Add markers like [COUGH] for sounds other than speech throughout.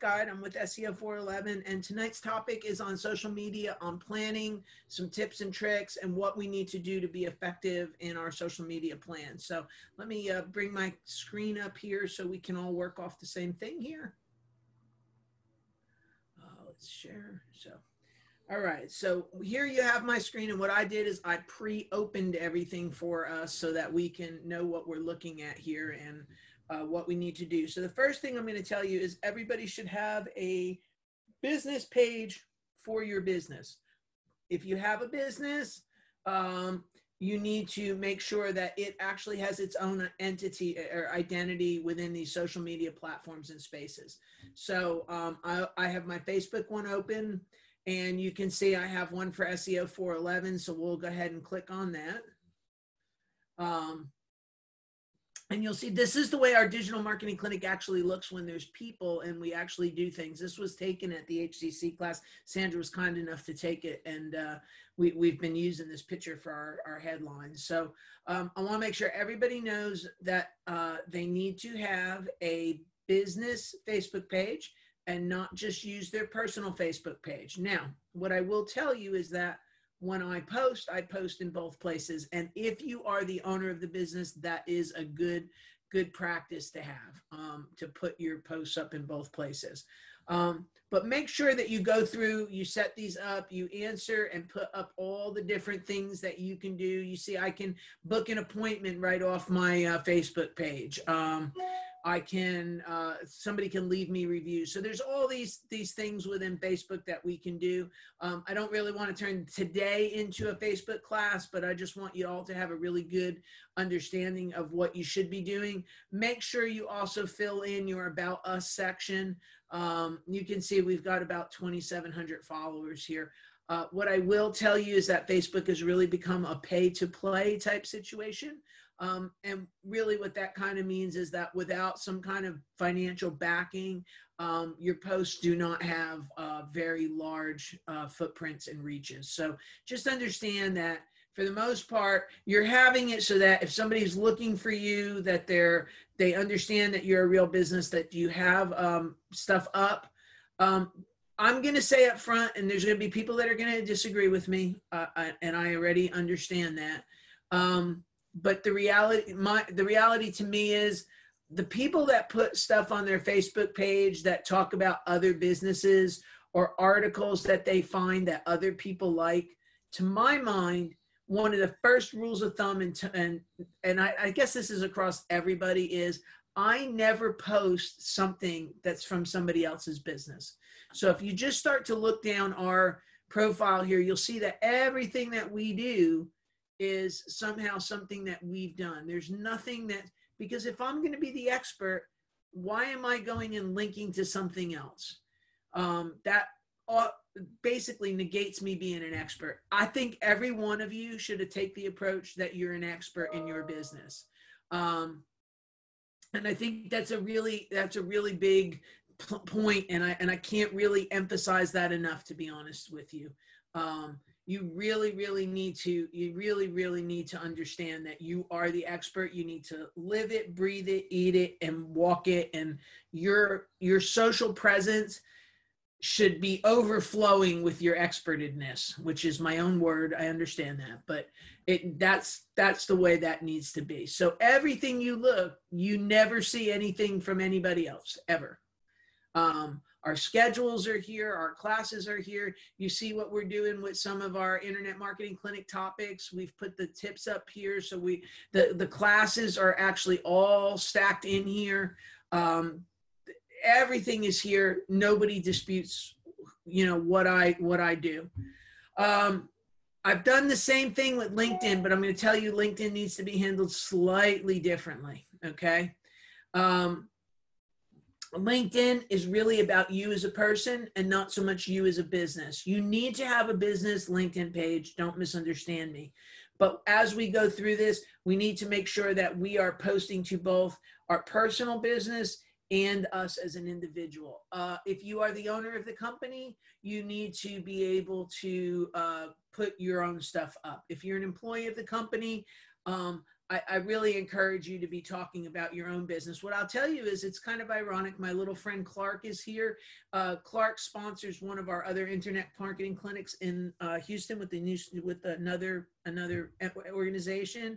Guide. I'm with SEO 411, and tonight's topic is on social media, on planning, some tips and tricks, and what we need to do to be effective in our social media plan. So let me uh, bring my screen up here so we can all work off the same thing here. Uh, let's share. So. All right, so here you have my screen, and what I did is I pre-opened everything for us so that we can know what we're looking at here and uh, what we need to do. So the first thing I'm going to tell you is everybody should have a business page for your business. If you have a business, um, you need to make sure that it actually has its own entity uh, or identity within these social media platforms and spaces. So um, I, I have my Facebook one open and you can see I have one for SEO 411. So we'll go ahead and click on that. Um, and you'll see this is the way our digital marketing clinic actually looks when there's people and we actually do things. This was taken at the HCC class. Sandra was kind enough to take it, and uh, we, we've been using this picture for our, our headlines. So um, I want to make sure everybody knows that uh, they need to have a business Facebook page and not just use their personal Facebook page. Now, what I will tell you is that when I post, I post in both places. And if you are the owner of the business, that is a good good practice to have um, to put your posts up in both places. Um, but make sure that you go through, you set these up, you answer and put up all the different things that you can do. You see, I can book an appointment right off my uh, Facebook page. Um, I can uh, somebody can leave me reviews. So there's all these these things within Facebook that we can do. Um, I don't really want to turn today into a Facebook class, but I just want you all to have a really good understanding of what you should be doing. Make sure you also fill in your about us section. Um, you can see we've got about 2,700 followers here. Uh, what I will tell you is that Facebook has really become a pay to play type situation. Um, and really, what that kind of means is that without some kind of financial backing, um, your posts do not have uh, very large uh, footprints and reaches. So just understand that for the most part, you're having it so that if somebody's looking for you, that they're they understand that you're a real business, that you have um, stuff up. Um, I'm going to say up front, and there's going to be people that are going to disagree with me, uh, and I already understand that. Um, but the reality my the reality to me is the people that put stuff on their Facebook page that talk about other businesses or articles that they find that other people like, to my mind, one of the first rules of thumb and and and I, I guess this is across everybody is I never post something that's from somebody else's business. So if you just start to look down our profile here, you'll see that everything that we do is somehow something that we've done. There's nothing that, because if I'm going to be the expert, why am I going and linking to something else? Um, that basically negates me being an expert. I think every one of you should take the approach that you're an expert in your business. Um, and I think that's a really that's a really big point, and I and I can't really emphasize that enough, to be honest with you. Um, you really really need to you really really need to understand that you are the expert. You need to live it breathe it eat it and walk it. And your your social presence should be overflowing with your expertedness which is my own word. I understand that but it that's that's the way that needs to be. So everything you look you never see anything from anybody else ever. Um, our schedules are here, our classes are here. You see what we're doing with some of our internet marketing clinic topics. We've put the tips up here. So we the, the classes are actually all stacked in here. Um, everything is here. Nobody disputes, you know, what I what I do. Um, I've done the same thing with LinkedIn, but I'm going to tell you LinkedIn needs to be handled slightly differently. Okay. Um, LinkedIn is really about you as a person and not so much you as a business. You need to have a business LinkedIn page. Don't misunderstand me. But as we go through this, we need to make sure that we are posting to both our personal business and us as an individual. Uh, if you are the owner of the company, you need to be able to uh, put your own stuff up. If you're an employee of the company, um, I, I, really encourage you to be talking about your own business. What I'll tell you is it's kind of ironic. My little friend Clark is here. Uh, Clark sponsors one of our other internet marketing clinics in uh, Houston with the new with another another organization.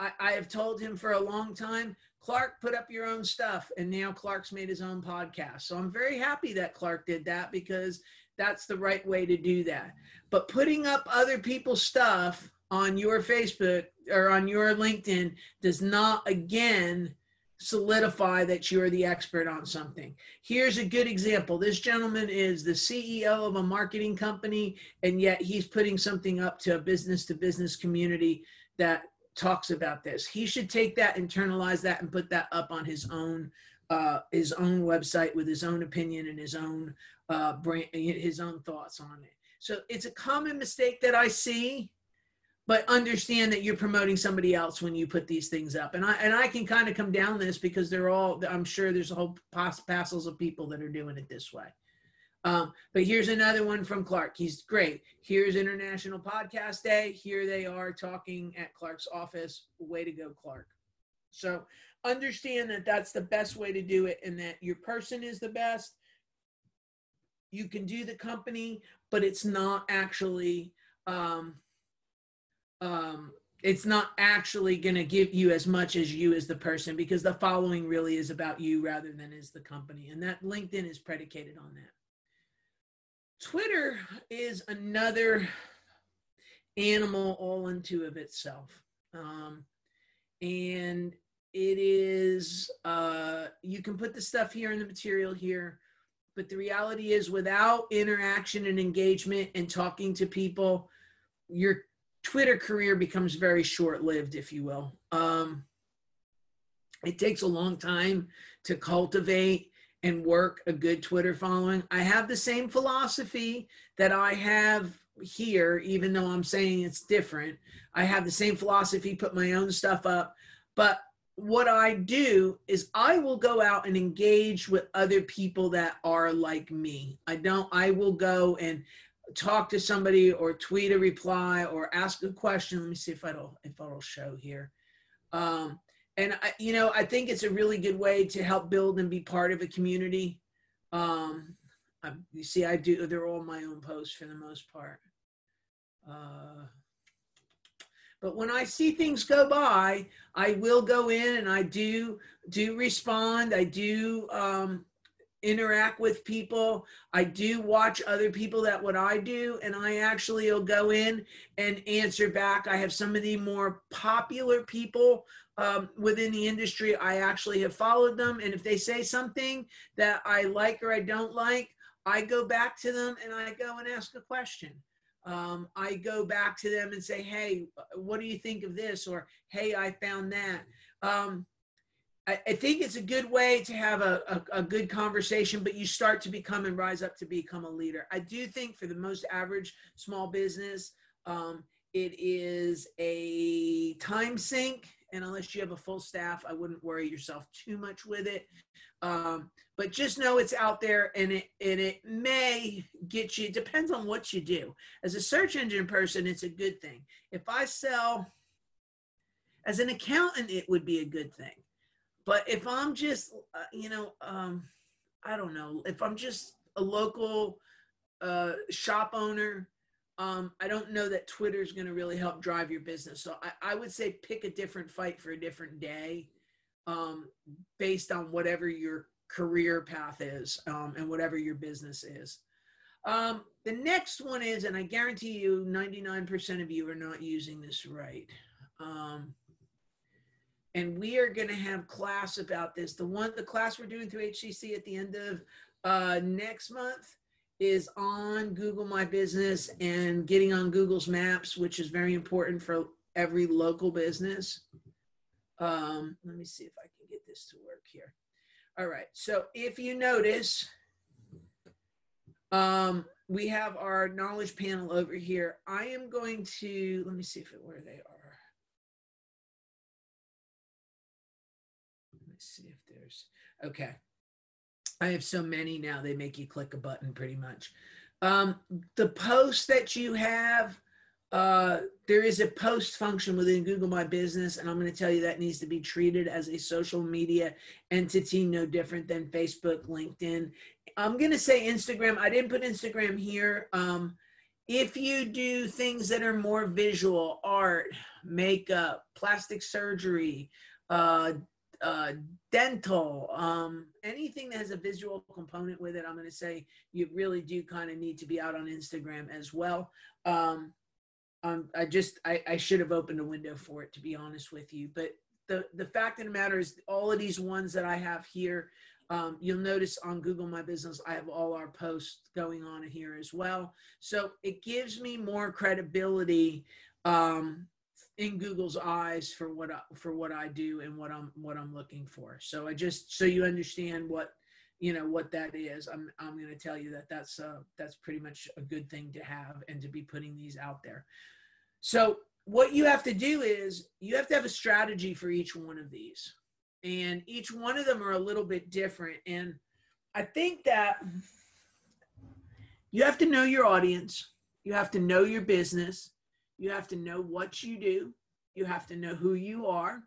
I, I have told him for a long time, Clark, put up your own stuff, and now Clark's made his own podcast. So I'm very happy that Clark did that because that's the right way to do that. But putting up other people's stuff on your Facebook or on your LinkedIn does not again solidify that you're the expert on something. Here's a good example. This gentleman is the CEO of a marketing company, and yet he's putting something up to a business to business community that talks about this. He should take that, internalize that, and put that up on his own uh, his own website with his own opinion and his own uh, brain, his own thoughts on it. So it's a common mistake that I see but understand that you're promoting somebody else when you put these things up. And i and i can kind of come down this because they're all i'm sure there's a whole pass, passels of people that are doing it this way. Um, but here's another one from clark. He's great. Here's international podcast day. Here they are talking at clark's office. Way to go clark. So understand that that's the best way to do it and that your person is the best. You can do the company but it's not actually um, um, it's not actually going to give you as much as you as the person because the following really is about you rather than is the company and that linkedin is predicated on that. Twitter is another animal all unto of itself um, and it is uh, you can put the stuff here in the material here but the reality is without interaction and engagement and talking to people you're Twitter career becomes very short lived, if you will. Um, it takes a long time to cultivate and work a good Twitter following. I have the same philosophy that I have here, even though I'm saying it's different. I have the same philosophy, put my own stuff up. But what I do is I will go out and engage with other people that are like me. I don't, I will go and talk to somebody or tweet a reply or ask a question. Let me see if it'll if it'll show here. Um, and I, you know, I think it's a really good way to help build and be part of a community. Um, I, you see, I do. They're all my own posts for the most part. Uh, but when I see things go by, I will go in and I do do respond. I do um, interact with people. I do watch other people that what I do, and I actually will go in and answer back. I have some of the more popular people um, within the industry. I actually have followed them, and if they say something that I like or I don't like, I go back to them and I go and ask a question. Um, I go back to them and say, "Hey, what do you think of this?" or "Hey, I found that." Um, I, I think it's a good way to have a, a, a, good conversation, but you start to become and rise up to become a leader. I do think for the most average small business, um, it is a time sink. And unless you have a full staff, I wouldn't worry yourself too much with it. Um, but just know it's out there and it and it may get you, it depends on what you do. As a search engine person, it's a good thing. If I sell as an accountant, it would be a good thing but if I'm just, uh, you know, um, I don't know, if I'm just a local uh, shop owner, um, I don't know that Twitter is going to really help drive your business. So I, I, would say pick a different fight for a different day um, based on whatever your career path is um, and whatever your business is. Um, the next one is, and I guarantee you 99% of you are not using this right. Um, and we are going to have class about this. The one, the class we're doing through HCC at the end of uh, next month is on Google My Business and getting on Google's Maps, which is very important for every local business. Um, let me see if I can get this to work here. All right. So if you notice, um, we have our knowledge panel over here. I am going to, let me see if it, where they are. Okay. I have so many now, they make you click a button pretty much. Um, the posts that you have uh, there is a post function within Google My Business, and I'm going to tell you that needs to be treated as a social media entity, no different than Facebook, LinkedIn. I'm going to say Instagram. I didn't put Instagram here. Um, if you do things that are more visual, art, makeup, plastic surgery, uh, uh, dental, um, anything that has a visual component with it, I'm going to say you really do kind of need to be out on Instagram as well. Um, um, I just I, I should have opened a window for it to be honest with you. But the the fact of the matter is, all of these ones that I have here, um, you'll notice on Google My Business, I have all our posts going on here as well. So it gives me more credibility um, in Google's eyes for what I, for what I do and what I'm what I'm looking for. So I just so you understand what you know what that is. I'm I'm going to tell you that that's uh, that's pretty much a good thing to have and to be putting these out there. So what you have to do is you have to have a strategy for each one of these, and each one of them are a little bit different. And I think that you have to know your audience. You have to know your business you have to know what you do. You have to know who you are.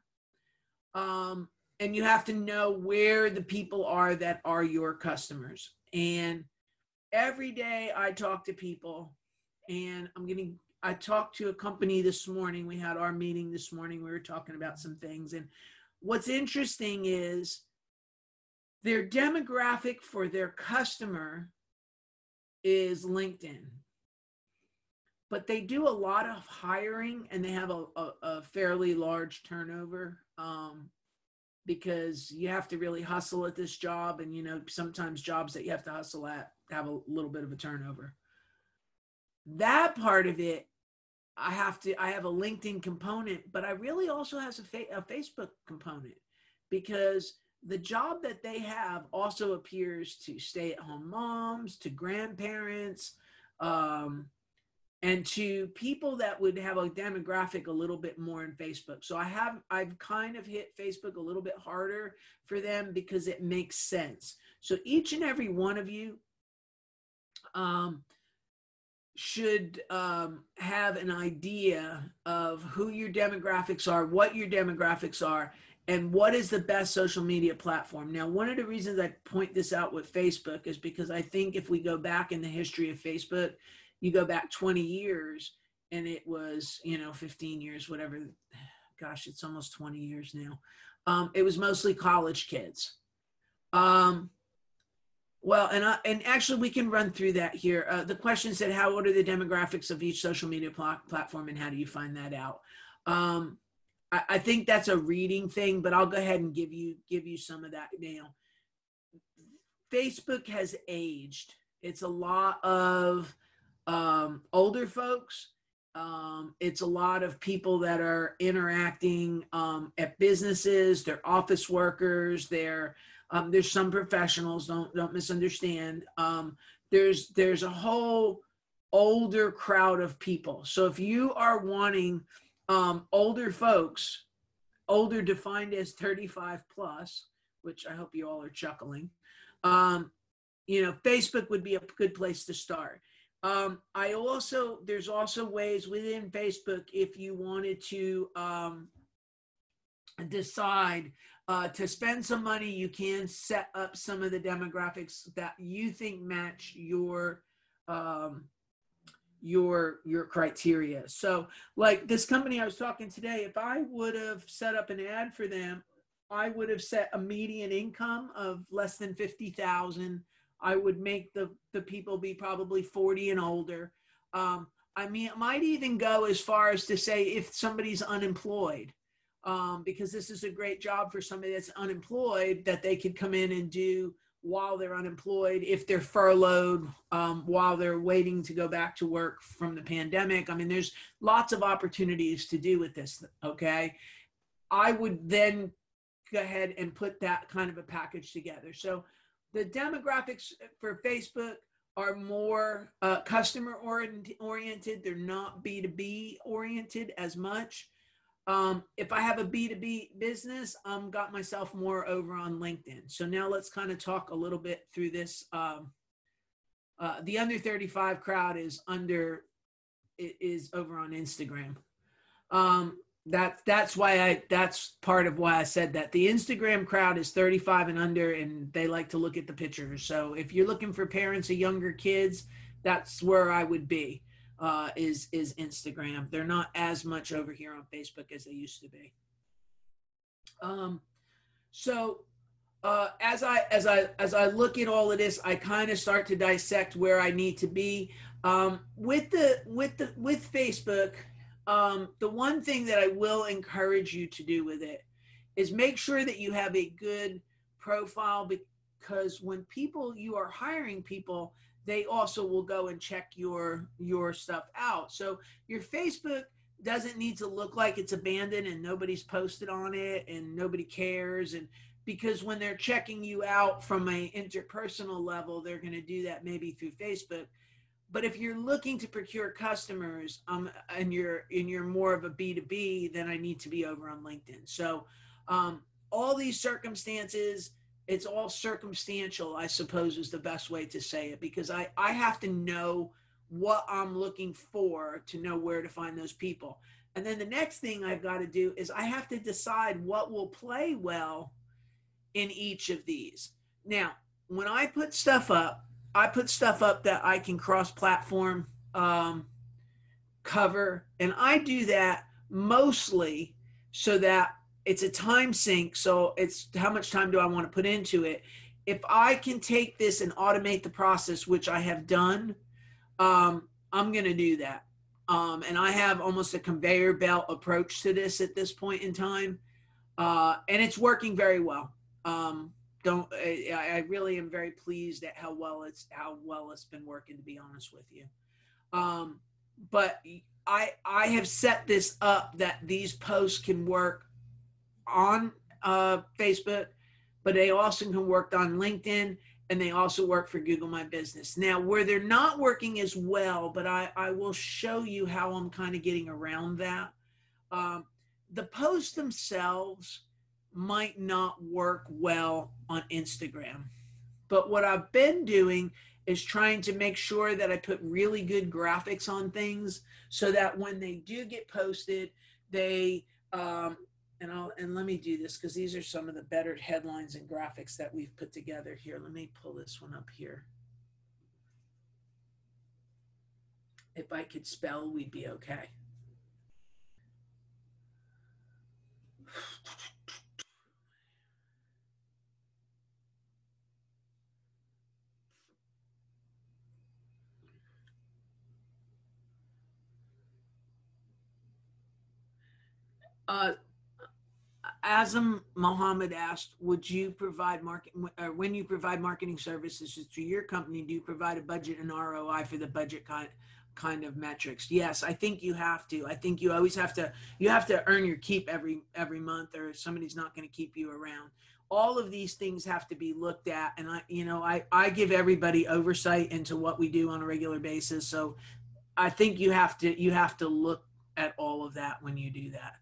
Um, and you have to know where the people are that are your customers. And every day I talk to people, and I'm getting, I talked to a company this morning. We had our meeting this morning. We were talking about some things. And what's interesting is their demographic for their customer is LinkedIn but they do a lot of hiring and they have a, a, a fairly large turnover um, because you have to really hustle at this job and you know sometimes jobs that you have to hustle at have a little bit of a turnover. That part of it i have to i have a linkedin component but i really also has a, fa- a facebook component because the job that they have also appears to stay at home moms to grandparents um, and to people that would have a demographic a little bit more in Facebook. So I have I've kind of hit Facebook a little bit harder for them because it makes sense. So each and every one of you um, should um, have an idea of who your demographics are, what your demographics are, and what is the best social media platform. Now, one of the reasons I point this out with Facebook is because I think if we go back in the history of Facebook, you go back 20 years and it was you know 15 years whatever gosh it's almost 20 years now. Um, it was mostly college kids. Um, well and I, and actually we can run through that here. Uh, the question said how what are the demographics of each social media pl- platform and how do you find that out? Um, I, I think that's a reading thing but i'll go ahead and give you give you some of that now. Facebook has aged. It's a lot of um, older folks. Um, it's a lot of people that are interacting um, at businesses. They're office workers. They're um, there's some professionals. Don't don't misunderstand. Um, there's there's a whole older crowd of people. So if you are wanting um, older folks, older defined as 35 plus, which I hope you all are chuckling. You know, Facebook would be a good place to start. Um, I also, there's also ways within Facebook if you wanted to um, decide uh, to spend some money, you can set up some of the demographics that you think match your um, your your criteria. So, like this company I was talking today, if I would have set up an ad for them, I would have set a median income of less than fifty thousand I would make the, the people be probably 40 and older. Um, I mean, it might even go as far as to say if somebody's unemployed, um, because this is a great job for somebody that's unemployed that they could come in and do while they're unemployed, if they're furloughed, um, while they're waiting to go back to work from the pandemic. I mean, there's lots of opportunities to do with this. Okay. I would then go ahead and put that kind of a package together. So the demographics for Facebook are more uh, customer oriented. They're not B2B oriented as much. Um, if I have a B2B business, i um, got myself more over on LinkedIn. So now let's kind of talk a little bit through this. Um, uh, the under 35 crowd is under is over on Instagram. Um, that that's why I that's part of why I said that the Instagram crowd is 35 and under and they like to look at the pictures. So if you're looking for parents of younger kids, that's where I would be. Uh, is is Instagram. They're not as much over here on Facebook as they used to be. Um, so uh, as I as I as I look at all of this, I kind of start to dissect where I need to be um, with the with the with Facebook. Um, the one thing that I will encourage you to do with it is make sure that you have a good profile because when people you are hiring people, they also will go and check your your stuff out. So your Facebook doesn't need to look like it's abandoned and nobody's posted on it and nobody cares and because when they're checking you out from a interpersonal level they're going to do that maybe through facebook but if you're looking to procure customers um, and you're and you're more of a b2b then i need to be over on linkedin so um, all these circumstances it's all circumstantial i suppose is the best way to say it because i i have to know what i'm looking for to know where to find those people and then the next thing i've got to do is i have to decide what will play well in each of these. Now, when I put stuff up, I put stuff up that I can cross platform um, cover, and I do that mostly so that it's a time sink. So it's how much time do I want to put into it? If I can take this and automate the process, which I have done, um, I'm going to do that. Um, and I have almost a conveyor belt approach to this at this point in time. Uh, and it's working very well. Um, don't I, I really am very pleased at how well it's how well it's been working to be honest with you. Um, but I I have set this up that these posts can work on uh, Facebook, but they also can work on LinkedIn and they also work for Google My Business. Now, where they're not working as well, but I, I will show you how I'm kind of getting around that. Um, the posts themselves might not work well on Instagram. But what I've been doing is trying to make sure that I put really good graphics on things so that when they do get posted, they um, and I'll and let me do this because these are some of the better headlines and graphics that we've put together here. Let me pull this one up here. If I could spell, we'd be okay. Uh, Azam Mohammed asked, would you provide market, or when you provide marketing services to your company, do you provide a budget and ROI for the budget kind, kind of metrics? Yes, I think you have to. I think you always have to, you have to earn your keep every, every month or somebody's not going to keep you around. All of these things have to be looked at. And I, you know, I, I give everybody oversight into what we do on a regular basis. So I think you have to, you have to look at all of that when you do that.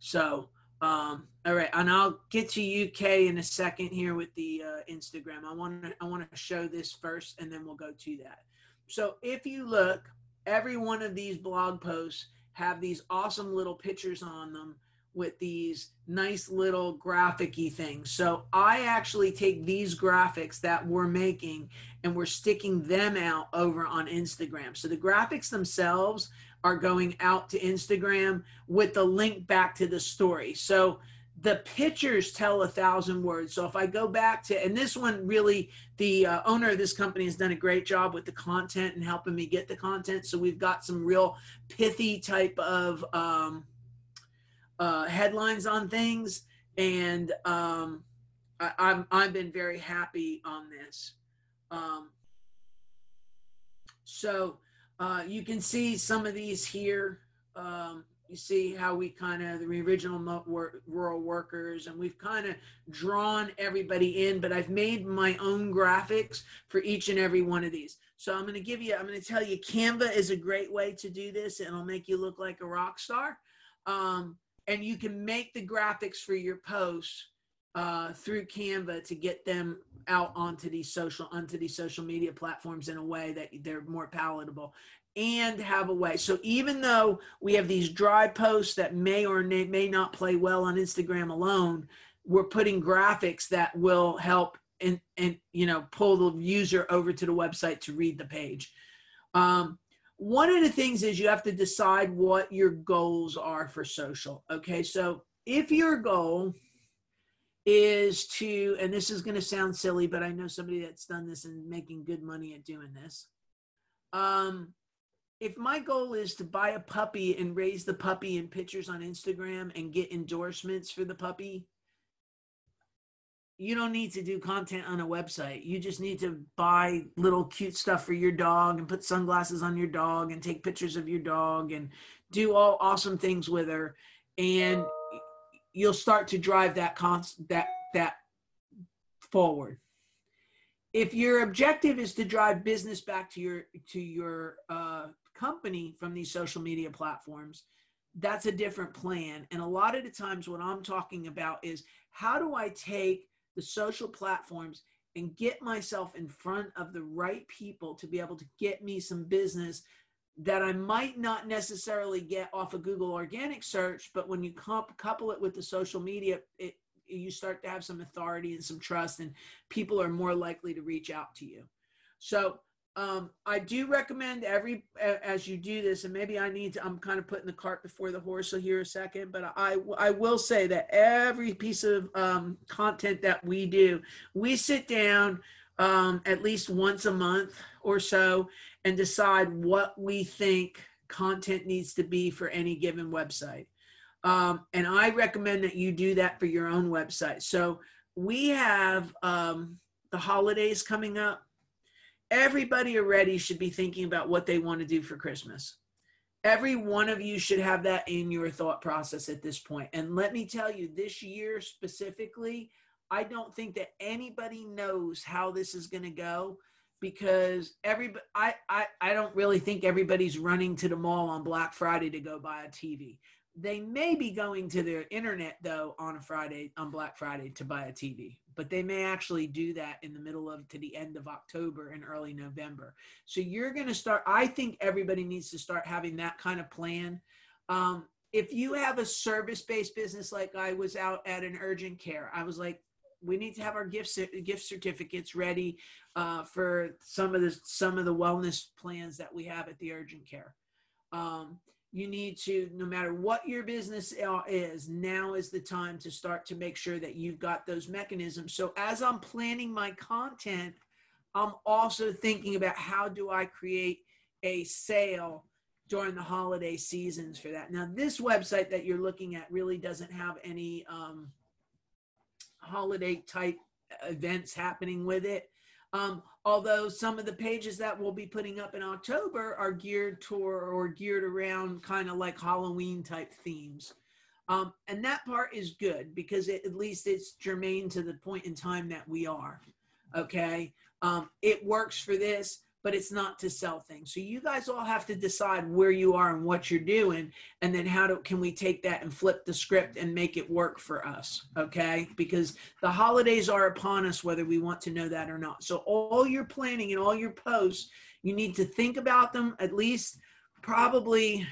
So, um, all right, and I'll get to UK in a second here with the uh, Instagram. I want to I want to show this first, and then we'll go to that. So, if you look, every one of these blog posts have these awesome little pictures on them with these nice little graphicy things. So I actually take these graphics that we're making and we're sticking them out over on Instagram. So the graphics themselves are going out to Instagram with the link back to the story. So the pictures tell a thousand words. So if I go back to, and this one really, the uh, owner of this company has done a great job with the content and helping me get the content. So we've got some real pithy type of um, uh, headlines on things, and um, I, I'm I've been very happy on this. Um, so uh, you can see some of these here. Um, you see how we kind of the original rural workers and we've kind of drawn everybody in but i've made my own graphics for each and every one of these so i'm going to give you i'm going to tell you canva is a great way to do this and it'll make you look like a rock star um, and you can make the graphics for your posts uh, through Canva to get them out onto these social onto these social media platforms in a way that they're more palatable and have a way. So even though we have these dry posts that may or may not play well on Instagram alone, we're putting graphics that will help and and you know pull the user over to the website to read the page. Um, one of the things is you have to decide what your goals are for social. Okay, so if your goal is to, and this is going to sound silly, but I know somebody that's done this and making good money at doing this. Um, if my goal is to buy a puppy and raise the puppy in pictures on Instagram and get endorsements for the puppy, you don't need to do content on a website. You just need to buy little cute stuff for your dog and put sunglasses on your dog and take pictures of your dog and do all awesome things with her. And you'll start to drive that const that that forward. If your objective is to drive business back to your to your uh, company from these social media platforms that's a different plan. And a lot of the times what i'm talking about is how do i take the social platforms and get myself in front of the right people to be able to get me some business that I might not necessarily get off of Google organic search, but when you comp- couple it with the social media, it you start to have some authority and some trust, and people are more likely to reach out to you. So um, I do recommend every as you do this, and maybe I need to. I'm kind of putting the cart before the horse here a second, but I I will say that every piece of um, content that we do, we sit down um, at least once a month or so and decide what we think content needs to be for any given website. Um, and I recommend that you do that for your own website. So we have um, the holidays coming up. Everybody already should be thinking about what they want to do for Christmas. Every one of you should have that in your thought process at this point. And let me tell you, this year specifically, I don't think that anybody knows how this is going to go because every I, I I don't really think everybody's running to the mall on Black Friday to go buy a TV. They may be going to their internet though on a Friday on Black Friday to buy a TV, but they may actually do that in the middle of to the end of October and early November. So you're going to start. I think everybody needs to start having that kind of plan. Um, if you have a service-based business like I was out at an urgent care, I was like, we need to have our gift gift certificates ready uh, for some of the some of the wellness plans that we have at the urgent care. Um, you need to, no matter what your business is, now is the time to start to make sure that you've got those mechanisms. So as I'm planning my content, I'm also thinking about how do I create a sale during the holiday seasons for that. Now, this website that you're looking at really doesn't have any um, holiday type events happening with it. Um, although some of the pages that we'll be putting up in October are geared toward or geared around kind of like Halloween type themes. Um, and that part is good because it, at least it's germane to the point in time that we are. Okay. Um, it works for this but it's not to sell things. So you guys all have to decide where you are and what you're doing, and then how do can we take that and flip the script and make it work for us? Okay, because the holidays are upon us, whether we want to know that or not. So all your planning and all your posts, you need to think about them at least probably.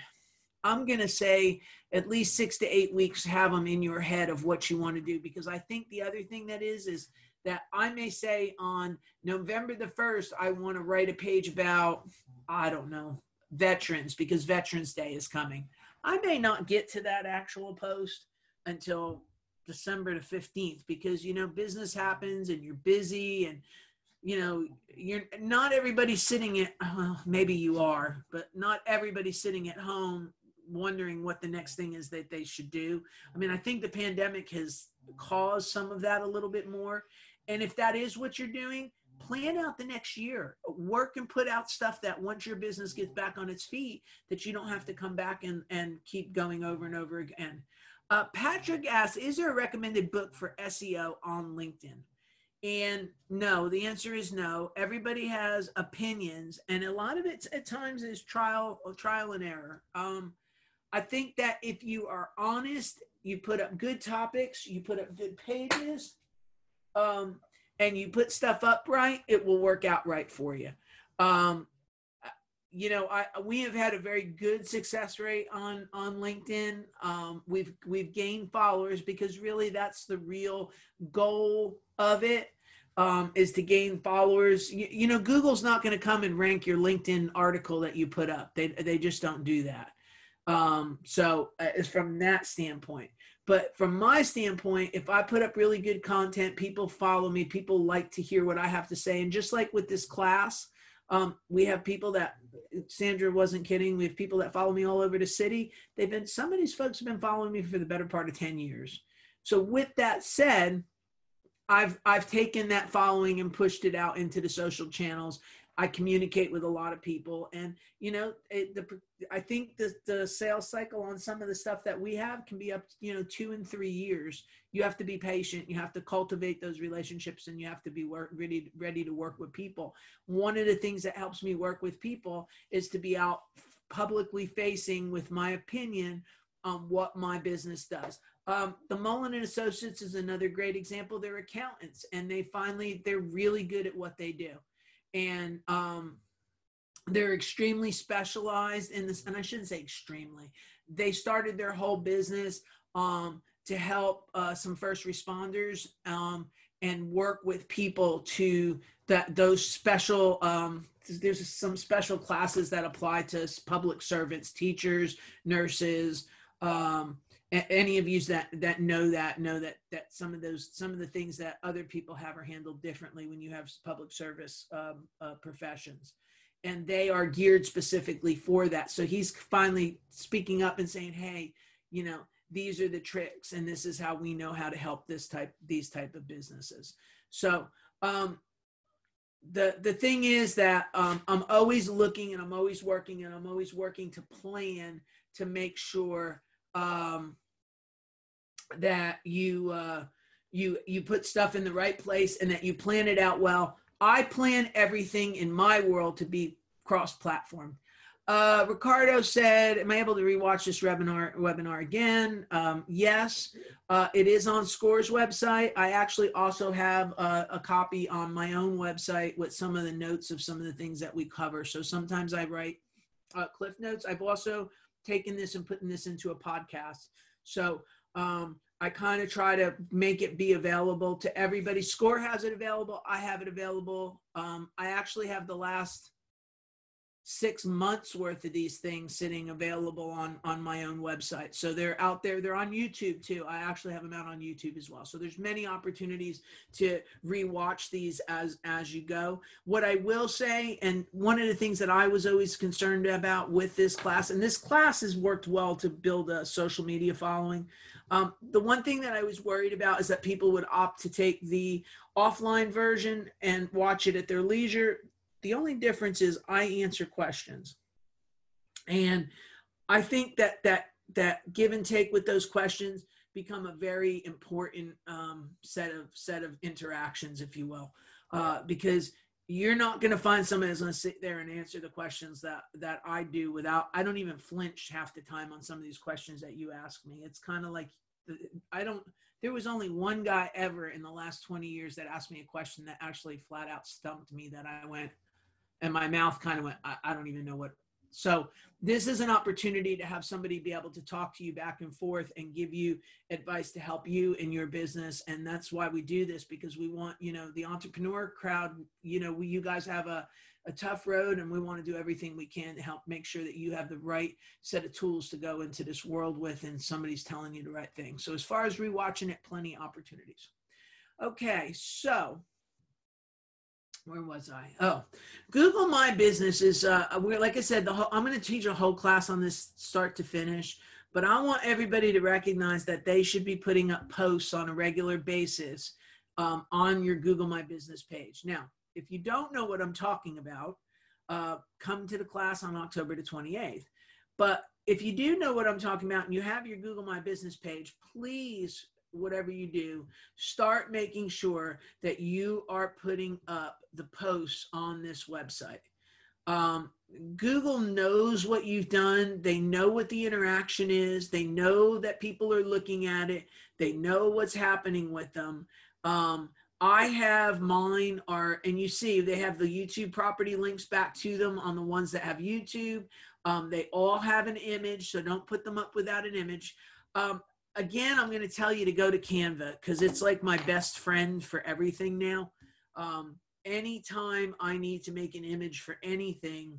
I'm going to say at least six to eight weeks. Have them in your head of what you want to do, because I think the other thing that is is that I may say on November the 1st, I want to write a page about, I don't know, veterans because Veterans Day is coming. I may not get to that actual post until December the 15th because, you know, business happens and you're busy and, you know, you're not everybody sitting at, well, maybe you are, but not everybody sitting at home wondering what the next thing is that they should do. I mean, I think the pandemic has caused some of that a little bit more. And if that is what you're doing, plan out the next year. Work and put out stuff that once your business gets back on its feet, that you don't have to come back and, and keep going over and over again. Uh, Patrick asks, is there a recommended book for SEO on LinkedIn? And no, the answer is no. Everybody has opinions, and a lot of it at times is trial trial and error. Um, I think that if you are honest you put up good topics, you put up good pages, um, and you put stuff up right, it will work out right for you. Um, you know, I we have had a very good success rate on on LinkedIn. Um, we've we've gained followers because really that's the real goal of it um, is to gain followers. You, you know, Google's not going to come and rank your LinkedIn article that you put up. They they just don't do that. Um, so uh, it's from that standpoint. But from my standpoint, if I put up really good content, people follow me. People like to hear what I have to say. And just like with this class, um, we have people that Sandra wasn't kidding. We have people that follow me all over the city. They've been some of these folks have been following me for the better part of 10 years. So with that said, I've I've taken that following and pushed it out into the social channels. I communicate with a lot of people, and you know, it, the I think the the sales cycle on some of the stuff that we have can be up, to, you know, two and three years. You have to be patient. You have to cultivate those relationships, and you have to be work, ready ready to work with people. One of the things that helps me work with people is to be out publicly facing with my opinion on what my business does. Um, the Mullen and Associates is another great example. They're accountants, and they finally they're really good at what they do, and um, they're extremely specialized in this. And I shouldn't say extremely. They started their whole business um, to help uh, some first responders um, and work with people to that those special. Um, there's some special classes that apply to public servants, teachers, nurses. Um, any of you that that know that know that that some of those some of the things that other people have are handled differently when you have public service um, uh, professions. And they are geared specifically for that. So he's finally speaking up and saying hey you know these are the tricks and this is how we know how to help this type these type of businesses. So um the the thing is that um, i'm always looking and i'm always working and i'm always working to plan to make sure um, that you uh, you you put stuff in the right place and that you plan it out well. I plan everything in my world to be cross-platform. Uh, Ricardo said, "Am I able to rewatch this webinar webinar again?" Um, yes, uh, it is on Scores website. I actually also have a, a, copy on my own website with some of the notes of some of the things that we cover. So sometimes I write uh, cliff notes. I've also taking this and putting this into a podcast. So um, I kind of try to make it be available to everybody. Score has it available. I have it available. Um, I actually have the last six months worth of these things sitting available on on my own website. So they're out there. They're on youtube too. I actually have them out on youtube as well. So there's many opportunities to rewatch these as as you go. What i will say and one of the things that i was always concerned about with this class and this class has worked well to build a social media following. Um, the one thing that i was worried about is that people would opt to take the offline version and watch it at their leisure the only difference is I answer questions. And I think that that that give and take with those questions become a very important um, set of set of interactions, if you will, uh, because you're not going to find somebody that's going to sit there and answer the questions that that I do without. I don't even flinch half the time on some of these questions that you ask me. It's kind of like I don't. There was only one guy ever in the last 20 years that asked me a question that actually flat out stumped me. That I went, and my mouth kind of went I, I, don't even know what so this is an opportunity to have somebody be able to talk to you back and forth and give you advice to help you in your business and that's why we do this because we want you know the entrepreneur crowd you know we, you guys have a, a tough road and we want to do everything we can to help make sure that you have the right set of tools to go into this world with and somebody's telling you the right thing. So as far as rewatching it plenty of opportunities. Okay so where was I? Oh, Google My Business is uh, we're like I said, the whole, I'm going to teach a whole class on this start to finish. But I want everybody to recognize that they should be putting up posts on a regular basis um, on your Google My Business page. Now, if you don't know what I'm talking about, uh, come to the class on October the 28th. But if you do know what I'm talking about and you have your Google My Business page, please whatever you do, start making sure that you are putting up the posts on this website. Um, Google knows what you've done. They know what the interaction is. They know that people are looking at it. They know what's happening with them. Um, I have mine are, and you see they have the YouTube property links back to them on the ones that have YouTube. Um, they all have an image, so don't put them up without an image. Um, again, I'm going to tell you to go to Canva because it's like my best friend for everything now. Um, anytime I need to make an image for anything,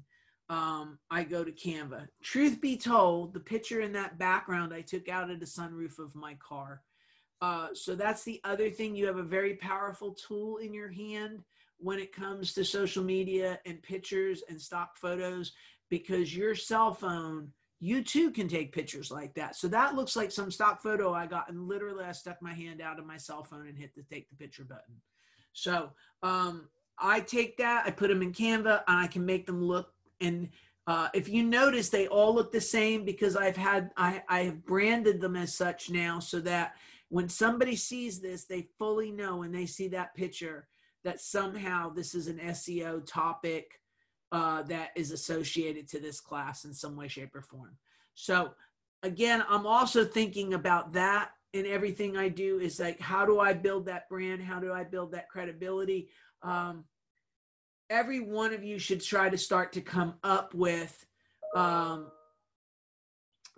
um, I go to Canva. Truth be told, the picture in that background I took out of the sunroof of my car. Uh, so that's the other thing. You have a very powerful tool in your hand when it comes to social media and pictures and stock photos because your cell phone, you too can take pictures like that. So that looks like some stock photo I got, and literally I stuck my hand out of my cell phone and hit the take the picture button. So um, I take that, I put them in Canva, and I can make them look. And uh, if you notice, they all look the same because I've had I, I have branded them as such now, so that when somebody sees this, they fully know when they see that picture that somehow this is an SEO topic uh, that is associated to this class in some way, shape, or form. So, again, I'm also thinking about that in everything I do is like, how do I build that brand? How do I build that credibility? Um, every one of you should try to start to come up with um,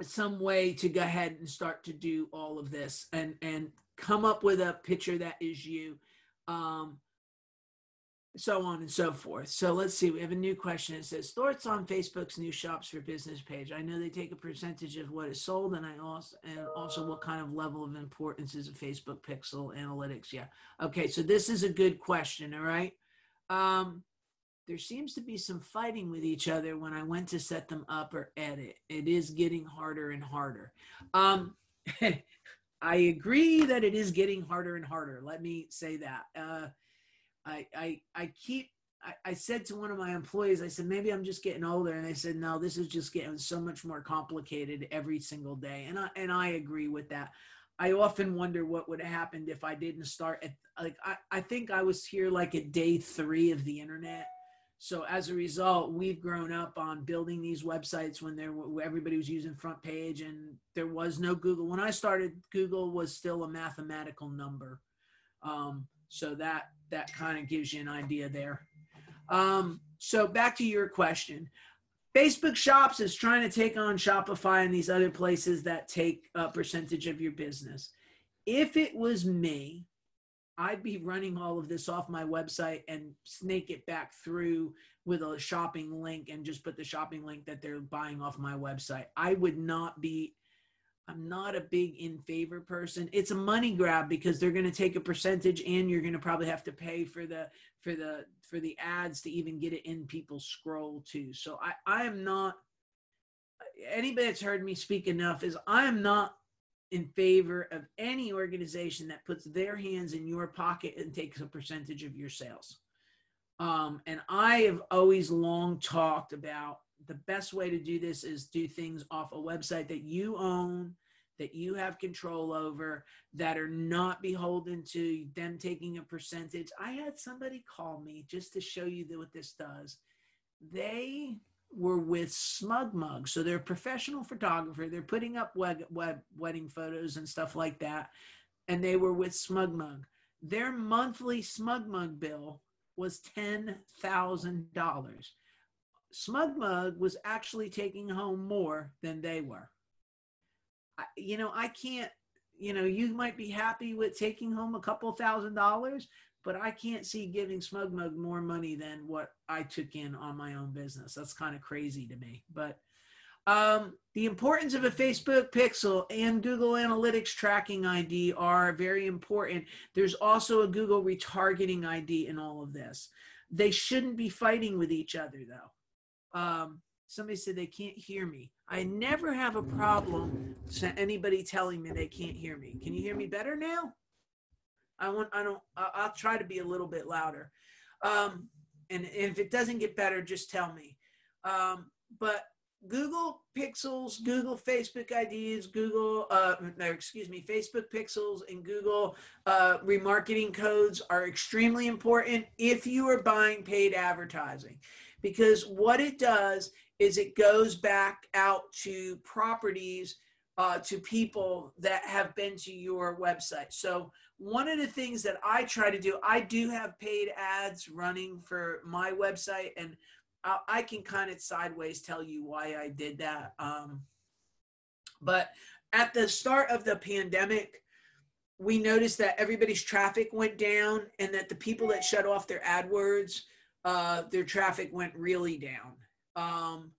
some way to go ahead and start to do all of this and and come up with a picture that is you um so on and so forth so let's see we have a new question it says thoughts on facebook's new shops for business page i know they take a percentage of what is sold and i also and also what kind of level of importance is a facebook pixel analytics yeah okay so this is a good question all right um there seems to be some fighting with each other when I went to set them up or edit. It is getting harder and harder. Um, [LAUGHS] I agree that it is getting harder and harder. Let me say that. Uh, I, I, I keep, I, I said to one of my employees, I said, maybe I'm just getting older. And they said, no, this is just getting so much more complicated every single day. And I, and I agree with that. I often wonder what would have happened if I didn't start at like I, I think I was here like at day three of the internet so as a result, we've grown up on building these websites when there were, everybody was using FrontPage and there was no Google. When I started, Google was still a mathematical number. Um, so that that kind of gives you an idea there. Um, so back to your question. Facebook Shops is trying to take on Shopify and these other places that take a percentage of your business. If it was me, I'd be running all of this off my website and snake it back through with a shopping link and just put the shopping link that they're buying off my website. I would not be I'm not a big in favor person. It's a money grab because they're going to take a percentage and you're going to probably have to pay for the for the for the ads to even get it in people's scroll too. So I I am not anybody that's heard me speak enough is I am not in favor of any organization that puts their hands in your pocket and takes a percentage of your sales. Um, and I have always long talked about the best way to do this is do things off a website that you own, that you have control over, that are not beholden to them taking a percentage. I had somebody call me just to show you what this does. They were with SmugMug. So they're a professional photographer. They're putting up web, web wedding photos and stuff like that. And they were with SmugMug. Their monthly SmugMug bill was $10,000. SmugMug was actually taking home more than they were. You know, I can't, you know, you might be happy with taking home a couple thousand dollars, but I can't see giving SmugMug more money than what I took in on my own business. That's kind of crazy to me. But um, the importance of a Facebook pixel and Google Analytics tracking ID are very important. There's also a Google retargeting ID in all of this. They shouldn't be fighting with each other though. Um, somebody said they can't hear me. I never have a problem anybody telling me they can't hear me. Can you hear me better now? I want, I don't, I'll try to be a little bit louder. Um, and, if it doesn't get better, just tell me. Um, but Google Pixels, Google Facebook IDs, Google, uh, excuse me, Facebook Pixels and Google uh, remarketing codes are extremely important if you are buying paid advertising because what it does is it goes back out to properties uh, to people that have been to your website. So one of the things that I try to do, I do have paid ads running for my website, and I, I can kind of sideways tell you why I did that. Um, but at the start of the pandemic, we noticed that everybody's traffic went down, and that the people that shut off their AdWords, uh, their traffic went really down. Um,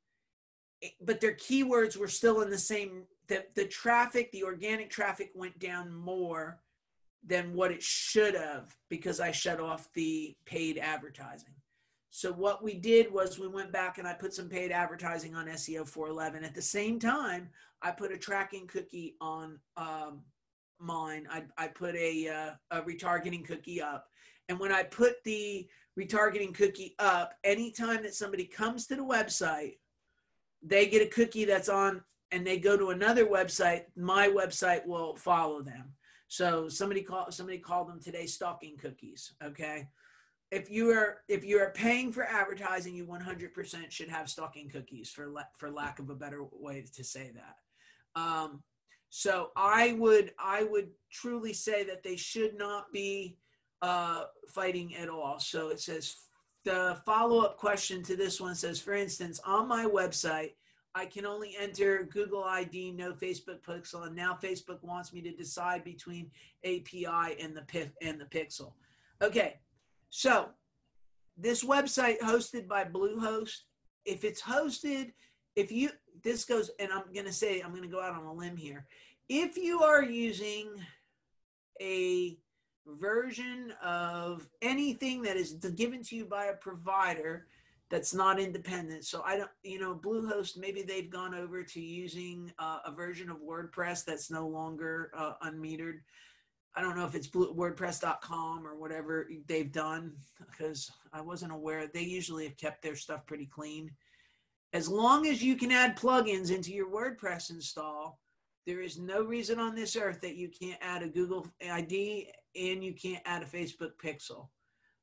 but their keywords were still in the same the, the traffic, the organic traffic went down more than what it should have because I shut off the paid advertising. So what we did was we went back and I put some paid advertising on SEO 411. At the same time, I put a tracking cookie on um, mine. I, I put a, uh, a retargeting cookie up. And when I put the retargeting cookie up, anytime that somebody comes to the website, they get a cookie that's on and they go to another website, my website will follow them. So somebody called somebody called them today stalking cookies. Okay. If you are if you are paying for advertising, you 100% should have stalking cookies for la- for lack of a better way to say that. Um, so I would I would truly say that they should not be uh, fighting at all. So it says the follow up question to this one says, for instance, on my website, I can only enter Google ID, no Facebook Pixel, and now Facebook wants me to decide between API and the and the Pixel. Okay, so this website hosted by Bluehost, if it's hosted, if you this goes, and I'm to say I'm to go out on a limb here. If you are using a version of anything that is given to you by a provider that's not independent. So I don't, you know, Bluehost, maybe they've gone over to using uh, a version of WordPress that's no longer uh, unmetered. I don't know if it's WordPress.com or whatever they've done because I wasn't aware. They usually have kept their stuff pretty clean. As long as you can add plugins into your WordPress install, there is no reason on this earth that you can't add a Google ID and you can't add a Facebook Pixel.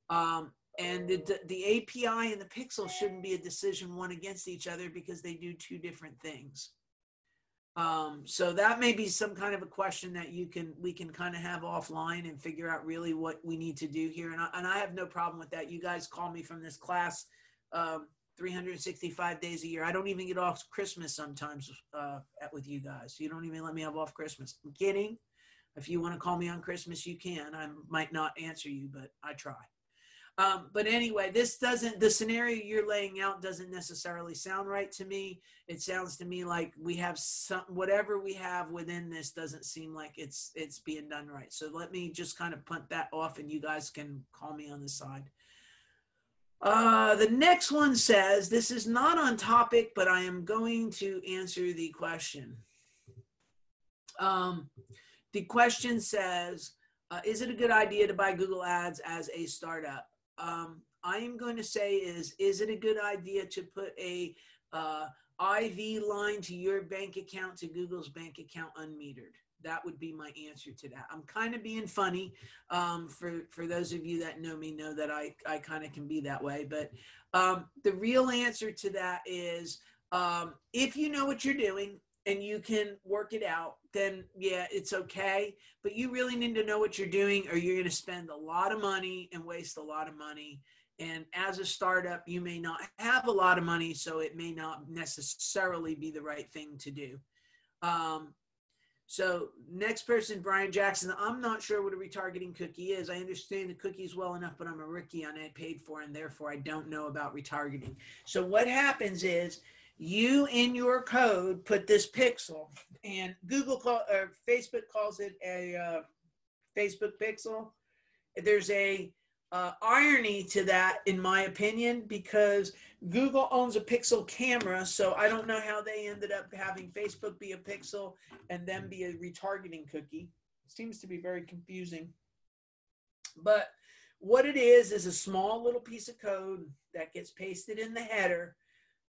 Um, and the, the API and the pixel shouldn't be a decision one against each other because they do two different things. Um, so that may be some kind of a question that you can we can kind of have offline and figure out really what we need to do here. And I, and I have no problem with that. You guys call me from this class um, 365 days a year. I don't even get off Christmas sometimes uh, with you guys. You don't even let me have off Christmas. I'm kidding. If you want to call me on Christmas, you can. I might not answer you, but I try. Um, but anyway, this doesn't, the scenario you're laying out doesn't necessarily sound right to me. It sounds to me like we have some, whatever we have within this doesn't seem like it's, it's being done right. So let me just kind of punt that off and you guys can call me on the side. Uh, the next one says, this is not on topic, but I am going to answer the question. Um, the question says, uh, is it a good idea to buy Google Ads as a startup? um, I am going to say is, is it a good idea to put a uh, IV line to your bank account to Google's bank account unmetered? That would be my answer to that. I'm kind of being funny. Um, for for those of you that know me, know that I I kind of can be that way. But um, the real answer to that is um, if you know what you're doing and you can work it out, then yeah, it's okay. But you really need to know what you're doing, or you're going to spend a lot of money and waste a lot of money. And as a startup, you may not have a lot of money, so it may not necessarily be the right thing to do. Um, so next person, Brian Jackson. I'm not sure what a retargeting cookie is. I understand the cookies well enough, but I'm a rookie on it, paid for, and therefore I don't know about retargeting. So what happens is you in your code put this pixel and google call or facebook calls it a uh, facebook pixel there's a uh, irony to that in my opinion because google owns a pixel camera so i don't know how they ended up having facebook be a pixel and then be a retargeting cookie. Seems to be very confusing. But what it is is a small little piece of code that gets pasted in the header.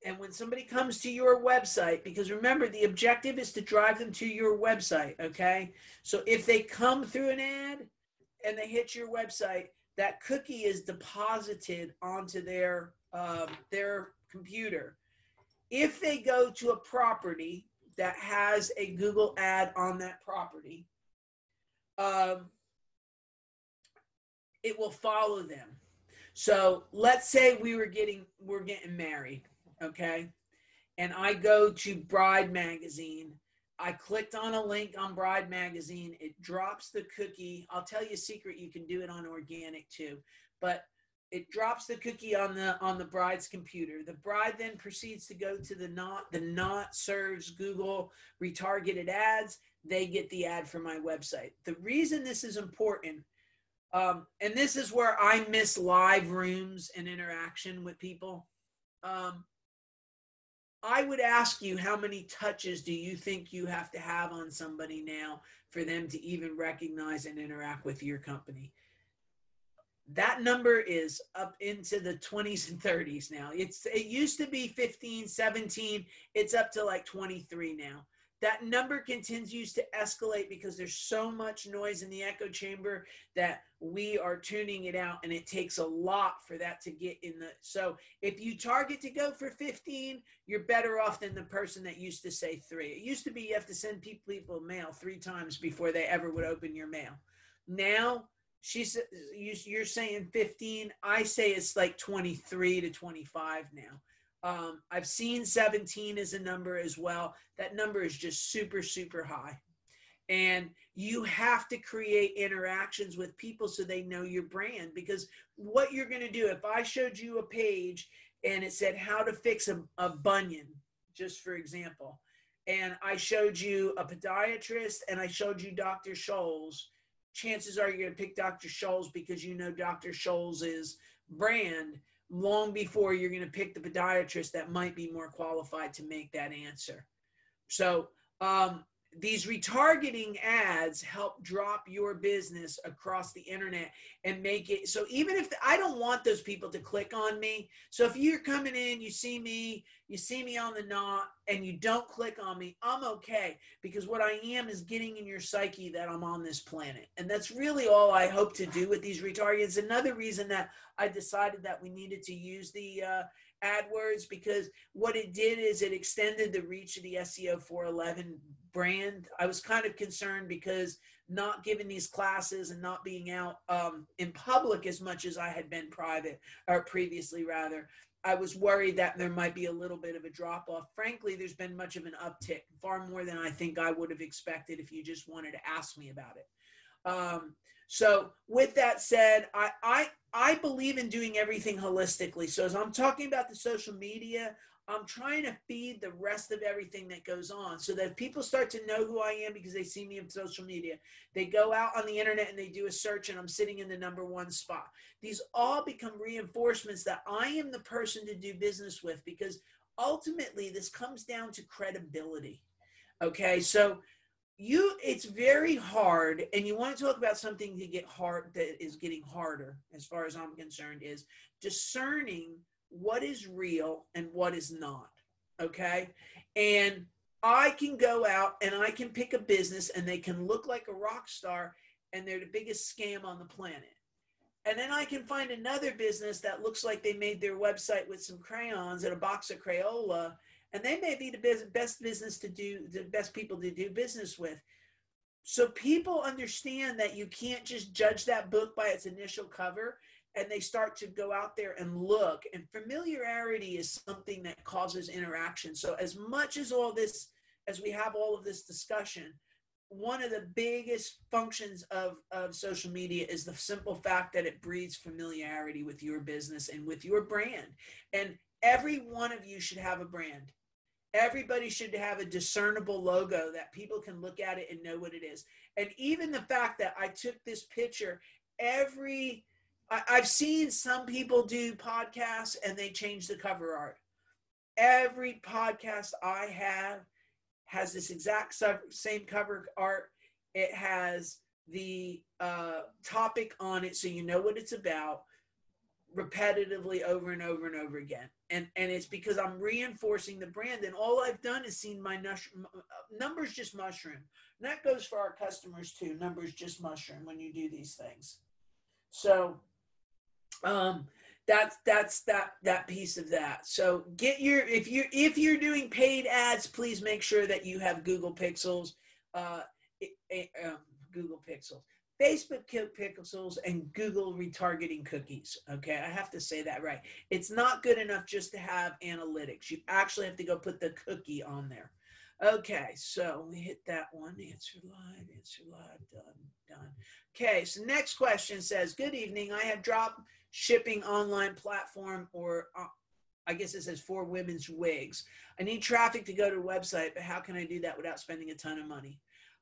And when somebody comes to your website, because remember, the objective is to drive them to your website, okay? So if they come through an ad and they hit your website, that cookie is deposited onto their um, their computer, if they go to a property that has a Google ad on that property, um, it will follow them. So let's say we were getting we're getting married, okay? And I go to Bride Magazine. I clicked on a link on Bride Magazine. It drops the cookie. I'll tell you a secret, you can do it on organic too. But it drops the cookie on the on the bride's computer. The bride then proceeds to go to the Knot the Knot serves Google retargeted ads. They get the ad from my website. The reason this is important um, and this is where I miss live rooms and interaction with people. Um, I would ask you how many touches do you think you have to have on somebody now for them to even recognize and interact with your company? That number is up into the 20s and 30s now. It's it used to be 15, 17, it's up to like 23 now that number continues to escalate because there's so much noise in the echo chamber that we are tuning it out and it takes a lot for that to get in the so if you target to go for 15 you're better off than the person that used to say three. It used to be you have to send people, mail three times before they ever would open your mail. Now she's you're saying 15 i say it's like 23 to 25 now um, I've seen 17 as a number as well. That number is just super, super high. And you have to create interactions with people so they know your brand. Because what you're going to do, if I showed you a page and it said how to fix a, a bunion, just for example, and I showed you a podiatrist and I showed you Dr. Scholl's, chances are you're going to pick Dr. Scholl's because you know Dr. Scholl's brand long before you're going to pick the podiatrist that might be more qualified to make that answer. So, um, these retargeting ads help drop your business across the internet and make it so even if the, I don't want those people to click on me. So if you're coming in, you see me, you see me on the Knot and you don't click on me, I'm okay because what I am is getting in your psyche that I'm on this planet. And that's really all I hope to do with these retargets. Another reason that I decided that we needed to use the uh, AdWords because what it did is it extended the reach of the SEO 411 brand. I was kind of concerned because not giving these classes and not being out um, in public as much as I had been private or previously rather. I was worried that there might be a little bit of a drop off. Frankly, there's been much of an uptick, far more than I think I would have expected if you just wanted to ask me about it. Um, so, with that said, I, I I believe in doing everything holistically. So, as I'm talking about the social media, I'm trying to feed the rest of everything that goes on so that people start to know who I am because they see me on social media. They go out on the internet and they do a search and I'm sitting in the number one spot. These all become reinforcements that I am the person to do business with because ultimately this comes down to credibility. Okay. So you it's very hard and you want to talk about something to get hard that is getting harder as far as i'm concerned is discerning what is real and what is not. Okay. And I can go out and I can pick a business and they can look like a rock star and they're the biggest scam on the planet. And then I can find another business that looks like they made their website with some crayons and a box of Crayola, and they may be the best business to do, the best people to do business with. So people understand that you can't just judge that book by its initial cover and they start to go out there and look and familiarity is something that causes interaction. So as much as all this as we have all of this discussion one of the biggest functions of, of social media is the simple fact that it breeds familiarity with your business and with your brand. And every one of you should have a brand. Everybody should have a discernible logo that people can look at it and know what it is. And even the fact that i took this picture every I, I've seen some people do podcasts and they change the cover art. Every podcast I have has this exact same cover art. It has the uh, topic on it, so you know what it's about repetitively over and over and over again and and it's because i'm reinforcing the brand and all i've done is seen my numbers just mushroom and that goes for our customers too numbers just mushroom when you do these things so um, that's that's that that piece of that. So get your if you if you're doing paid ads please make sure that you have google pixels uh, um, google pixels facebook pixels and google retargeting cookies okay? I have to say that right. It's not good enough just to have analytics. You actually have to go put the cookie on there. Okay so we hit that one. Answer live answer live done done. Okay so next question says good evening. I have dropped shipping online platform or uh, I guess it says for women's wigs. I need traffic to go to a website, but how can I do that without spending a ton of money?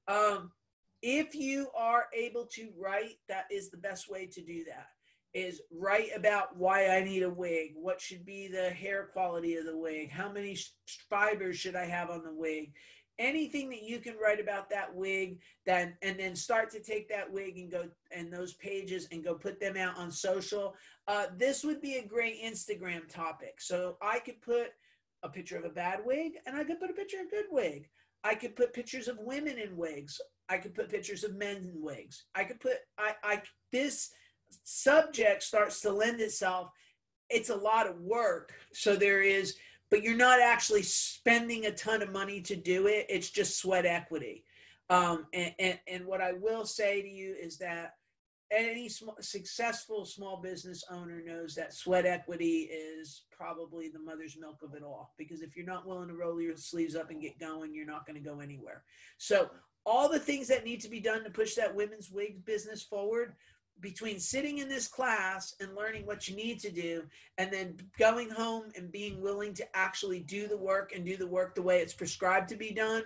Um, if you are able to write, that is the best way to do that. Is write about why I need a wig, what should be the hair quality of the wig, how many fibers should I have on the wig, anything that you can write about that wig then and then start to take that wig and go and those pages and go put them out on social. Uh, this would be a great instagram topic. So i could put a picture of a bad wig and i could put a picture of a good wig. I could put pictures of women in wigs. I could put pictures of men in wigs. I could put i i this subject starts to lend itself. It's a lot of work. So there is but you're not actually spending a ton of money to do it. It's just sweat equity. Um, and, and, and what I will say to you is that any successful small business owner knows that sweat equity is probably the mother's milk of it all. Because if you're not willing to roll your sleeves up and get going, you're not going to go anywhere. So, all the things that need to be done to push that women's wig business forward between sitting in this class and learning what you need to do and then going home and being willing to actually do the work and do the work the way it's prescribed to be done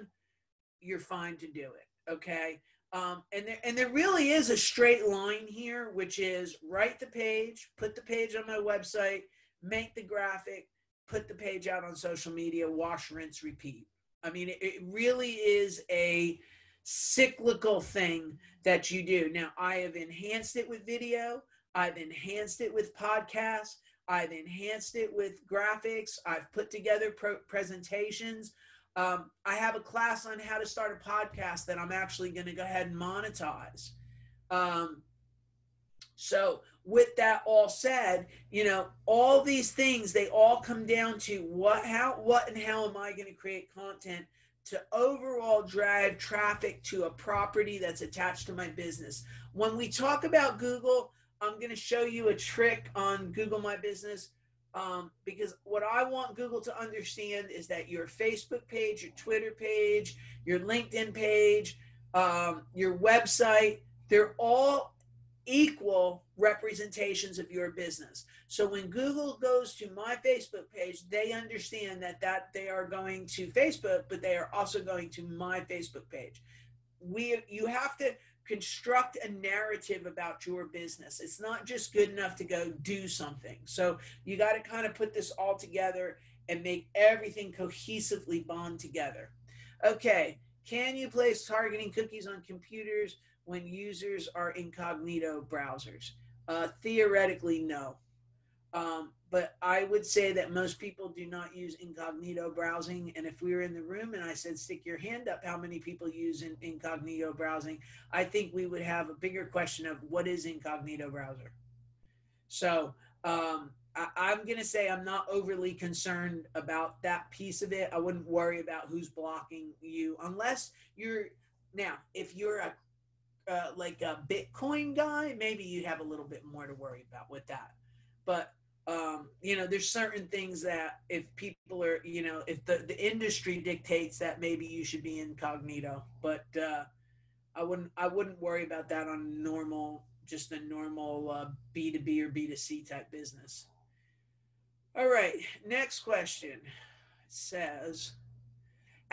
you're fine to do it okay? Um, and there and there really is a straight line here which is write the page put the page on my website make the graphic put the page out on social media wash rinse repeat. I mean it, it really is a cyclical thing that you do. Now, I have enhanced it with video, I've enhanced it with podcasts, I've enhanced it with graphics, I've put together pro- presentations. Um, I have a class on how to start a podcast that I'm actually going to go ahead and monetize. Um, so, with that all said, you know, all these things they all come down to what, how, what, and how am I going to create content to overall drive traffic to a property that's attached to my business. When we talk about Google, I'm going to show you a trick on Google My Business um, because what I want Google to understand is that your Facebook page, your Twitter page, your LinkedIn page, um, your website, they're all equal representations of your business. So when Google goes to my Facebook page, they understand that that they are going to Facebook, but they are also going to my Facebook page. We you have to construct a narrative about your business. It's not just good enough to go do something. So you got to kind of put this all together and make everything cohesively bond together. Okay, can you place targeting cookies on computers when users are incognito browsers? Uh, theoretically, no. Um, but I would say that most people do not use incognito browsing. And if we were in the room and I said, stick your hand up, how many people use in, incognito browsing? I think we would have a bigger question of what is incognito browser? So um, I, I'm going to say I'm not overly concerned about that piece of it. I wouldn't worry about who's blocking you unless you're now, if you're a uh, like a Bitcoin guy, maybe you'd have a little bit more to worry about with that. But um, you know, there's certain things that if people are, you know, if the, the industry dictates that maybe you should be incognito, but uh, I wouldn't I wouldn't worry about that on normal, just a normal uh, B2B or B2C type business. All right, next question says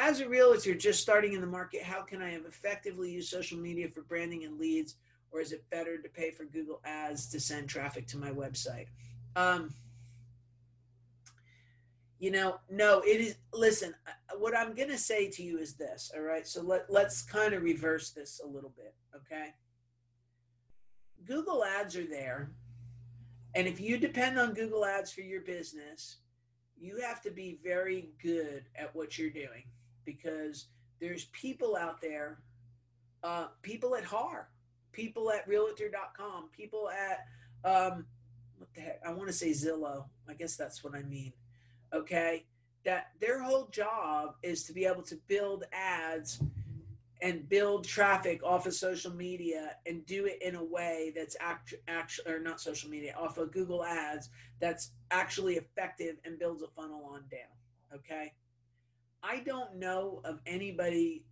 as a realtor just starting in the market, how can I have effectively used social media for branding and leads? Or is it better to pay for Google ads to send traffic to my website? Um, you know, no, it is. Listen, what I'm going to say to you is this. All right. So let, let's kind of reverse this a little bit. Okay. Google ads are there. And if you depend on Google ads for your business, you have to be very good at what you're doing because there's people out there, uh, people at HAR, people at realtor.com, people at um, what the heck? I want to say Zillow. I guess that's what I mean. Okay. That their whole job is to be able to build ads and build traffic off of social media and do it in a way that's act, actually or not social media off of google ads that's actually effective and builds a funnel on down okay i don't know of anybody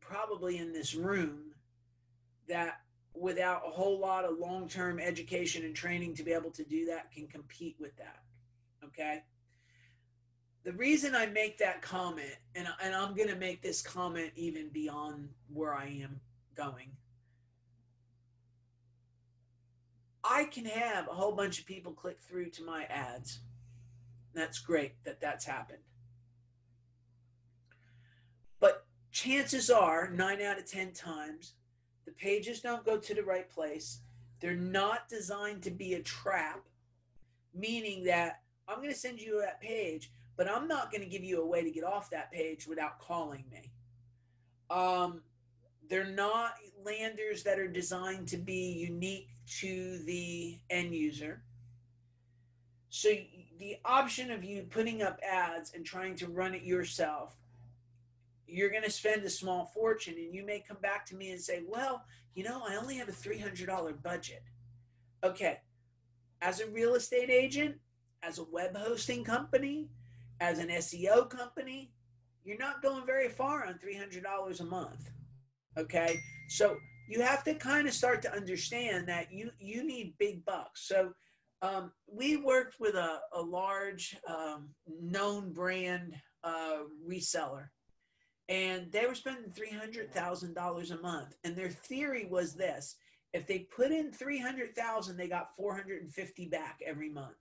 probably in this room that without a whole lot of long-term education and training to be able to do that can compete with that okay the reason I make that comment, and, and I'm going to make this comment even beyond where I am going, I can have a whole bunch of people click through to my ads. That's great that that's happened. But chances are, nine out of 10 times, the pages don't go to the right place. They're not designed to be a trap, meaning that I'm going to send you that page, but I'm not going to give you a way to get off that page without calling me. Um, they're not landers that are designed to be unique to the end user. So the option of you putting up ads and trying to run it yourself, you're going to spend a small fortune and you may come back to me and say, "Well, you know, I only have a $300 budget." Okay. As a real estate agent, as a web hosting company, as an SEO company, you're not going very far on $300 a month. Okay. So you have to kind of start to understand that you, you need big bucks. So um, we worked with a, a large um, known brand uh, reseller and they were spending $300,000 a month. And their theory was this if they put in 300,000, they got 450 back every month.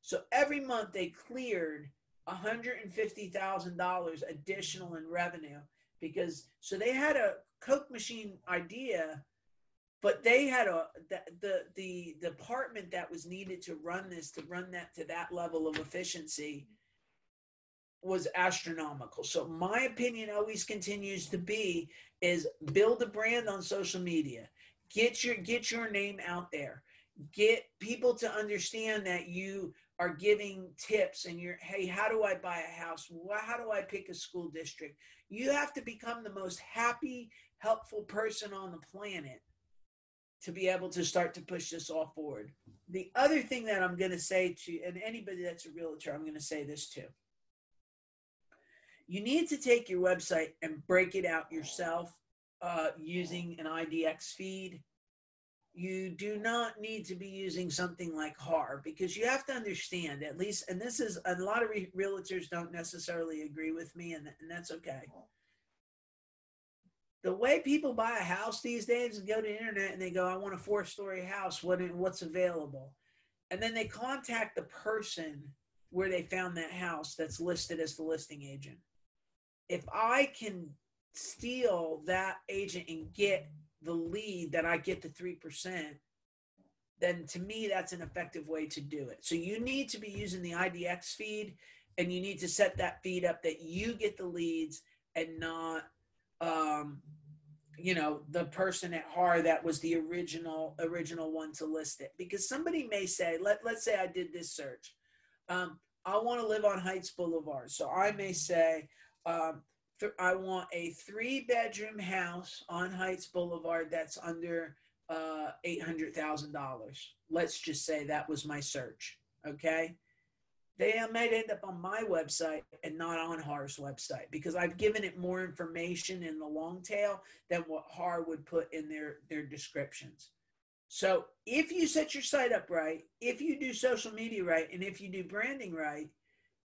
So every month they cleared $150,000 additional in revenue because so they had a Coke machine idea, but they had a the, the the department that was needed to run this to run that to that level of efficiency was astronomical. So my opinion always continues to be is build a brand on social media. Get your get your name out there. Get people to understand that you are giving tips and you're hey how do i buy a house how do i pick a school district you have to become the most happy helpful person on the planet to be able to start to push this all forward the other thing that i'm going to say to and anybody that's a realtor i'm going to say this too you need to take your website and break it out yourself uh, using an idx feed you do not need to be using something like HAR because you have to understand at least, and this is a lot of re- realtors don't necessarily agree with me, and, and that's okay. The way people buy a house these days is go to the internet and they go, "I want a four-story house. What what's available?" And then they contact the person where they found that house that's listed as the listing agent. If I can steal that agent and get the lead that I get the 3%, then to me, that's an effective way to do it. So you need to be using the IDX feed and you need to set that feed up that you get the leads and not, um, you know, the person at HAR that was the original, original one to list it. Because somebody may say, let, let's say I did this search. Um, I want to live on Heights Boulevard. So I may say, um, I want a three bedroom house on Heights Boulevard that's under uh, $800,000. Let's just say that was my search. Okay. They might end up on my website and not on HAR's website because I've given it more information in the long tail than what HAR would put in their, their descriptions. So if you set your site up right, if you do social media right, and if you do branding right,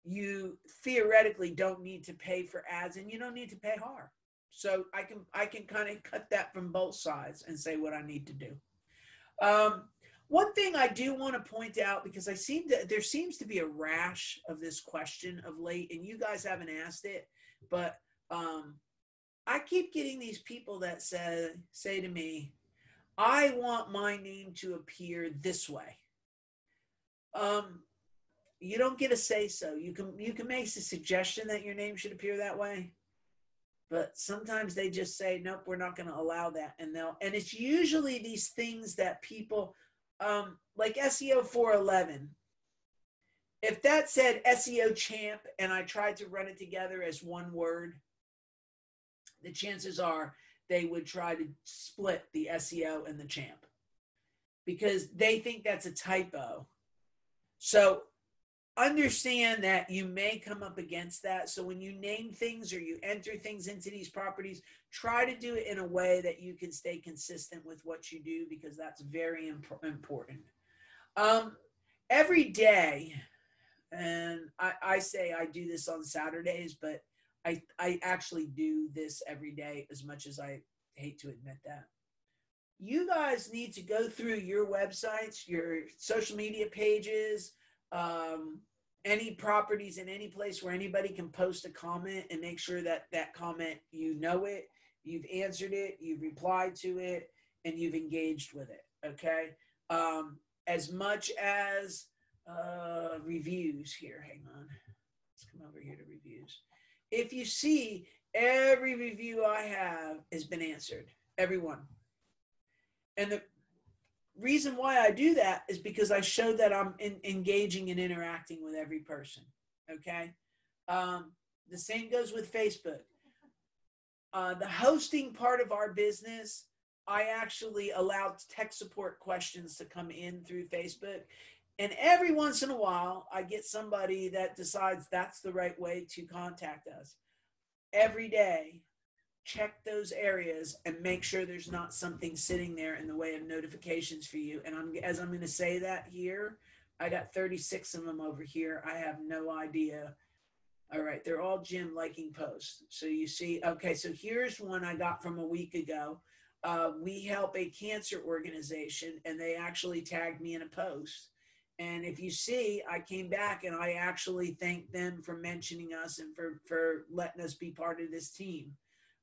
you theoretically don't need to pay for ads and you don't need to pay hard. So I can I can kind of cut that from both sides and say what I need to do. Um, one thing I do want to point out because I seem to there seems to be a rash of this question of late, and you guys haven't asked it, but um, I keep getting these people that say say to me, "I want my name to appear this way." Um, you don't get a say so. You can you can make a suggestion that your name should appear that way, but sometimes they just say nope, we're not going to allow that, and they'll and it's usually these things that people um, like SEO 411, if that said SEO champ and I tried to run it together as one word, the chances are they would try to split the SEO and the champ because they think that's a typo. So understand that you may come up against that. So when you name things or you enter things into these properties, try to do it in a way that you can stay consistent with what you do because that's very imp- important. Um, every day, and I, I say I do this on Saturdays, but I, I actually do this every day as much as I hate to admit that. You guys need to go through your websites, your social media pages, um, any properties in any place where anybody can post a comment and make sure that that comment you know it, you've answered it, you've replied to it, and you've engaged with it. Okay. Um, as much as uh, reviews here. Hang on. Let's come over here to reviews. If you see, every review I have has been answered, every one. And the reason why I do that is because I show that I'm in, engaging and interacting with every person. Okay. Um, the same goes with Facebook. Uh, the hosting part of our business, I actually allow tech support questions to come in through Facebook. And every once in a while, I get somebody that decides that's the right way to contact us. Every day, check those areas and make sure there's not something sitting there in the way of notifications for you. And I'm as I'm going to say that here, I got 36 of them over here. I have no idea. All right, they're all Jim liking posts. So you see, okay, so here's one I got from a week ago. Uh, we help a cancer organization, and they actually tagged me in a post. And if you see, I came back and I actually thanked them for mentioning us and for for letting us be part of this team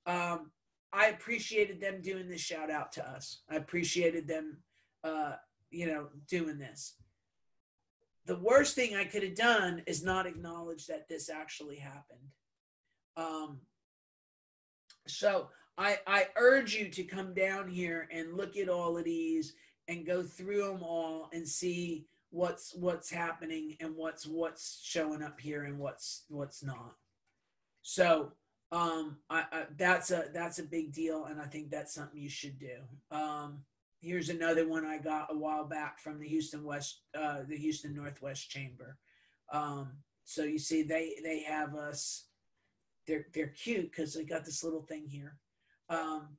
um, I appreciated them doing this shout out to us. I appreciated them, uh, you know, doing this. The worst thing I could have done is not acknowledge that this actually happened. Um, so I, I urge you to come down here and look at all of these and go through them all and see what's what's happening and what's what's showing up here and what's what's not. So um, I, I, that's a that's a big deal, and I think that's something you should do. Um, here's another one I got a while back from the Houston West, uh, the Houston Northwest Chamber. Um, so you see, they they have us. They're they're cute because they got this little thing here. Um,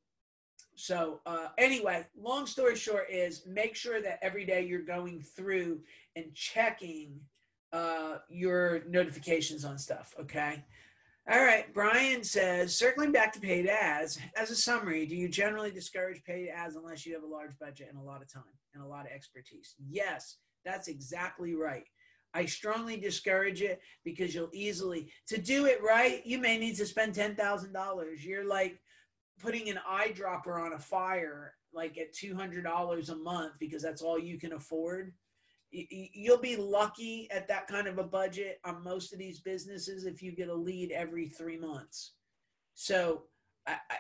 so uh, anyway, long story short is make sure that every day you're going through and checking uh, your notifications on stuff. Okay. All right, Brian says, circling back to paid ads, as a summary, do you generally discourage paid ads unless you have a large budget and a lot of time and a lot of expertise? Yes, that's exactly right. I strongly discourage it because you'll easily, to do it right, you may need to spend $10,000. You're like putting an eyedropper on a fire, like at $200 a month because that's all you can afford you'll be lucky at that kind of a budget on most of these businesses if you get a lead every three months. So I, I,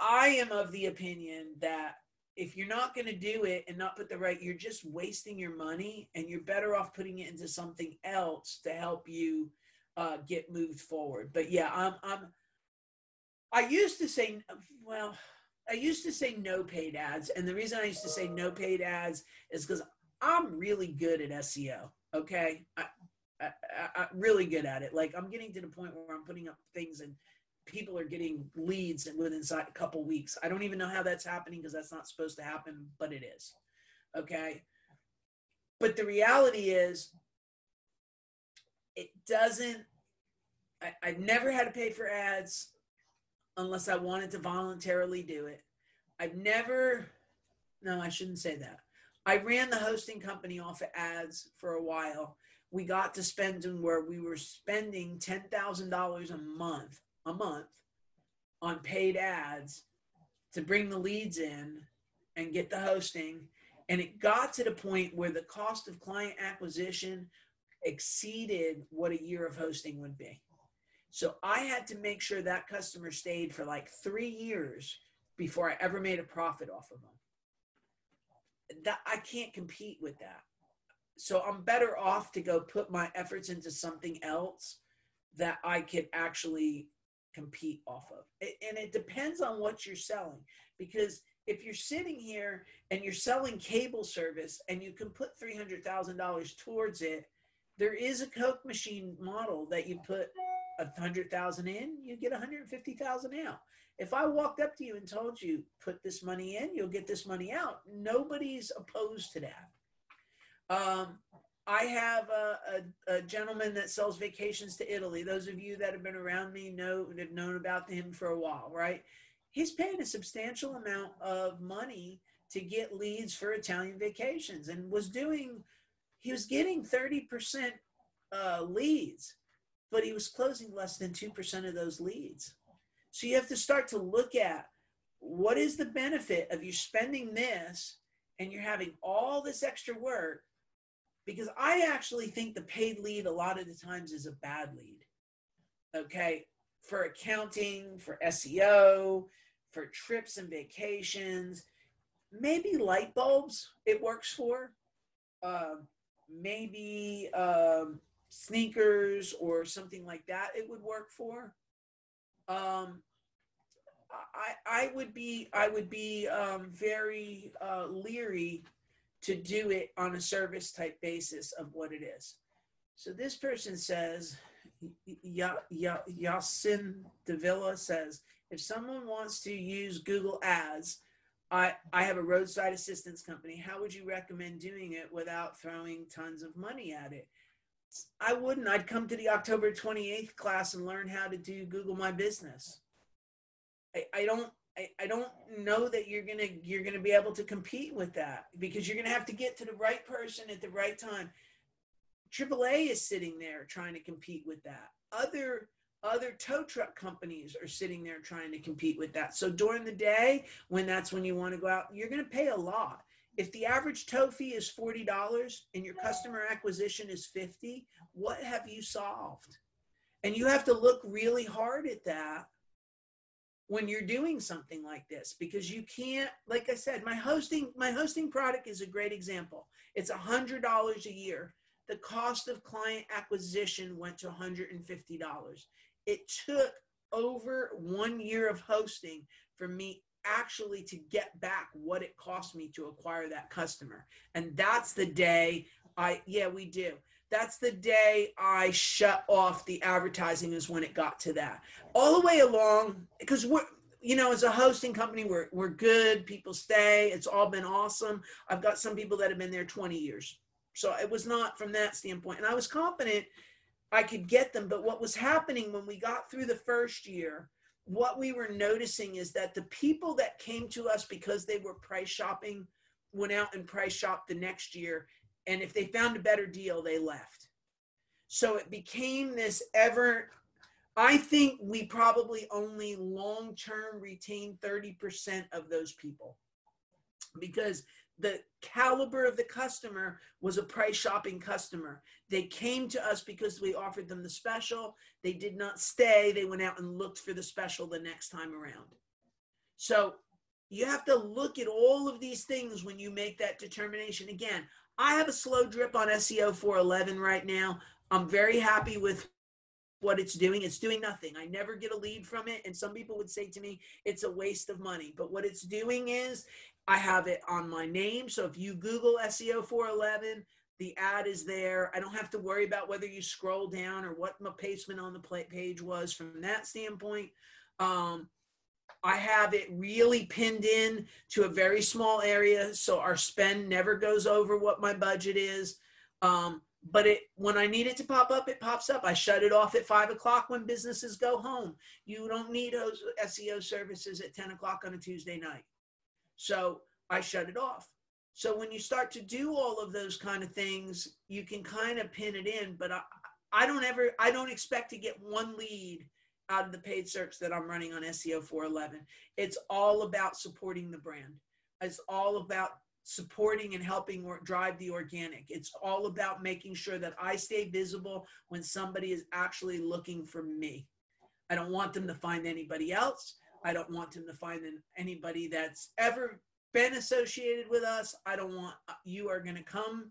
I am of the opinion that if you're not going to do it and not put the right, you're just wasting your money and you're better off putting it into something else to help you uh, get moved forward. But yeah, I'm, I'm, I used to say, well, I used to say no paid ads. And the reason I used to say no paid ads is because I'm really good at SEO. Okay. I, I, I, really good at it. Like I'm getting to the point where I'm putting up things and people are getting leads within a couple weeks. I don't even know how that's happening because that's not supposed to happen, but it is. Okay. But the reality is, it doesn't, I, I've never had to pay for ads unless I wanted to voluntarily do it. I've never, no, I shouldn't say that. I ran the hosting company off of ads for a while. We got to spending where we were spending ten thousand dollars a month, a month, on paid ads to bring the leads in and get the hosting. And it got to the point where the cost of client acquisition exceeded what a year of hosting would be. So I had to make sure that customer stayed for like three years before I ever made a profit off of them. That I can't compete with that. So I'm better off to go put my efforts into something else that I could actually compete off of. And it depends on what you're selling because if you're sitting here and you're selling cable service and you can put $300,000 towards it, there is a Coke machine model that you put a hundred thousand in, you get a hundred and fifty thousand out. If I walked up to you and told you put this money in, you'll get this money out. Nobody's opposed to that. Um, I have a, a, a, gentleman that sells vacations to Italy. Those of you that have been around me know and have known about him for a while, right? He's paying a substantial amount of money to get leads for Italian vacations and was doing, he was getting 30% uh, leads, but he was closing less than 2% of those leads. So you have to start to look at what is the benefit of you spending this and you're having all this extra work because I actually think the paid lead a lot of the times is a bad lead. Okay. For accounting, for SEO, for trips and vacations, maybe light bulbs it works for. Uh, maybe um, sneakers or something like that it would work for. Um, I, I would be I would be um, very uh, leery to do it on a service type basis of what it is. So this person says, Yasin Davila says, if someone wants to use Google Ads, I, I have a roadside assistance company. How would you recommend doing it without throwing tons of money at it? I wouldn't. I'd come to the October 28th class and learn how to do Google My Business. I, I don't I, I don't know that you're gonna you're gonna be able to compete with that because you're gonna have to get to the right person at the right time. AAA is sitting there trying to compete with that. Other other tow truck companies are sitting there trying to compete with that. So during the day, when that's when you want to go out, you're gonna pay a lot. If the average tow fee is forty dollars and your customer acquisition is fifty, what have you solved? And you have to look really hard at that when you're doing something like this because you can't like i said my hosting my hosting product is a great example. It's a hundred dollars a year. The cost of client acquisition went to $150 it took over one year of hosting for me actually to get back what it cost me to acquire that customer and that's the day i yeah we do that's the day I shut off the advertising is when it got to that. All the way along, because we're you know, as a hosting company, we're we're good. People stay. It's all been awesome. I've got some people that have been there 20 years. So it was not from that standpoint. And I was confident I could get them. But what was happening when we got through the first year, what we were noticing is that the people that came to us because they were price shopping went out and price shopped the next year and if they found a better deal, they left. So it became this ever. I think we probably only long term retain 30% of those people because the caliber of the customer was a price shopping customer. They came to us because we offered them the special. They did not stay. They went out and looked for the special the next time around. So you have to look at all of these things when you make that determination. Again, I have a slow drip on SEO 411 right now. I'm very happy with what it's doing. It's doing nothing. I never get a lead from it. And some people would say to me, it's a waste of money. But what it's doing is I have it on my name. So if you Google SEO 411, the ad is there. I don't have to worry about whether you scroll down or what my placement on the page was from that standpoint. Um, I have it really pinned in to a very small area, so our spend never goes over what my budget is. Um, but it when I need it to pop up, it pops up. I shut it off at five o'clock when businesses go home. You don't need those SEO services at 10 o'clock on a Tuesday night. So I shut it off. So when you start to do all of those kind of things, you can kind of pin it in. But I, I don't ever, I don't expect to get one lead out of the paid search that I'm running on SEO 411. It's all about supporting the brand. It's all about supporting and helping or drive the organic. It's all about making sure that I stay visible when somebody is actually looking for me. I don't want them to find anybody else. I don't want them to find anybody that's ever been associated with us, I don't want you are going to come.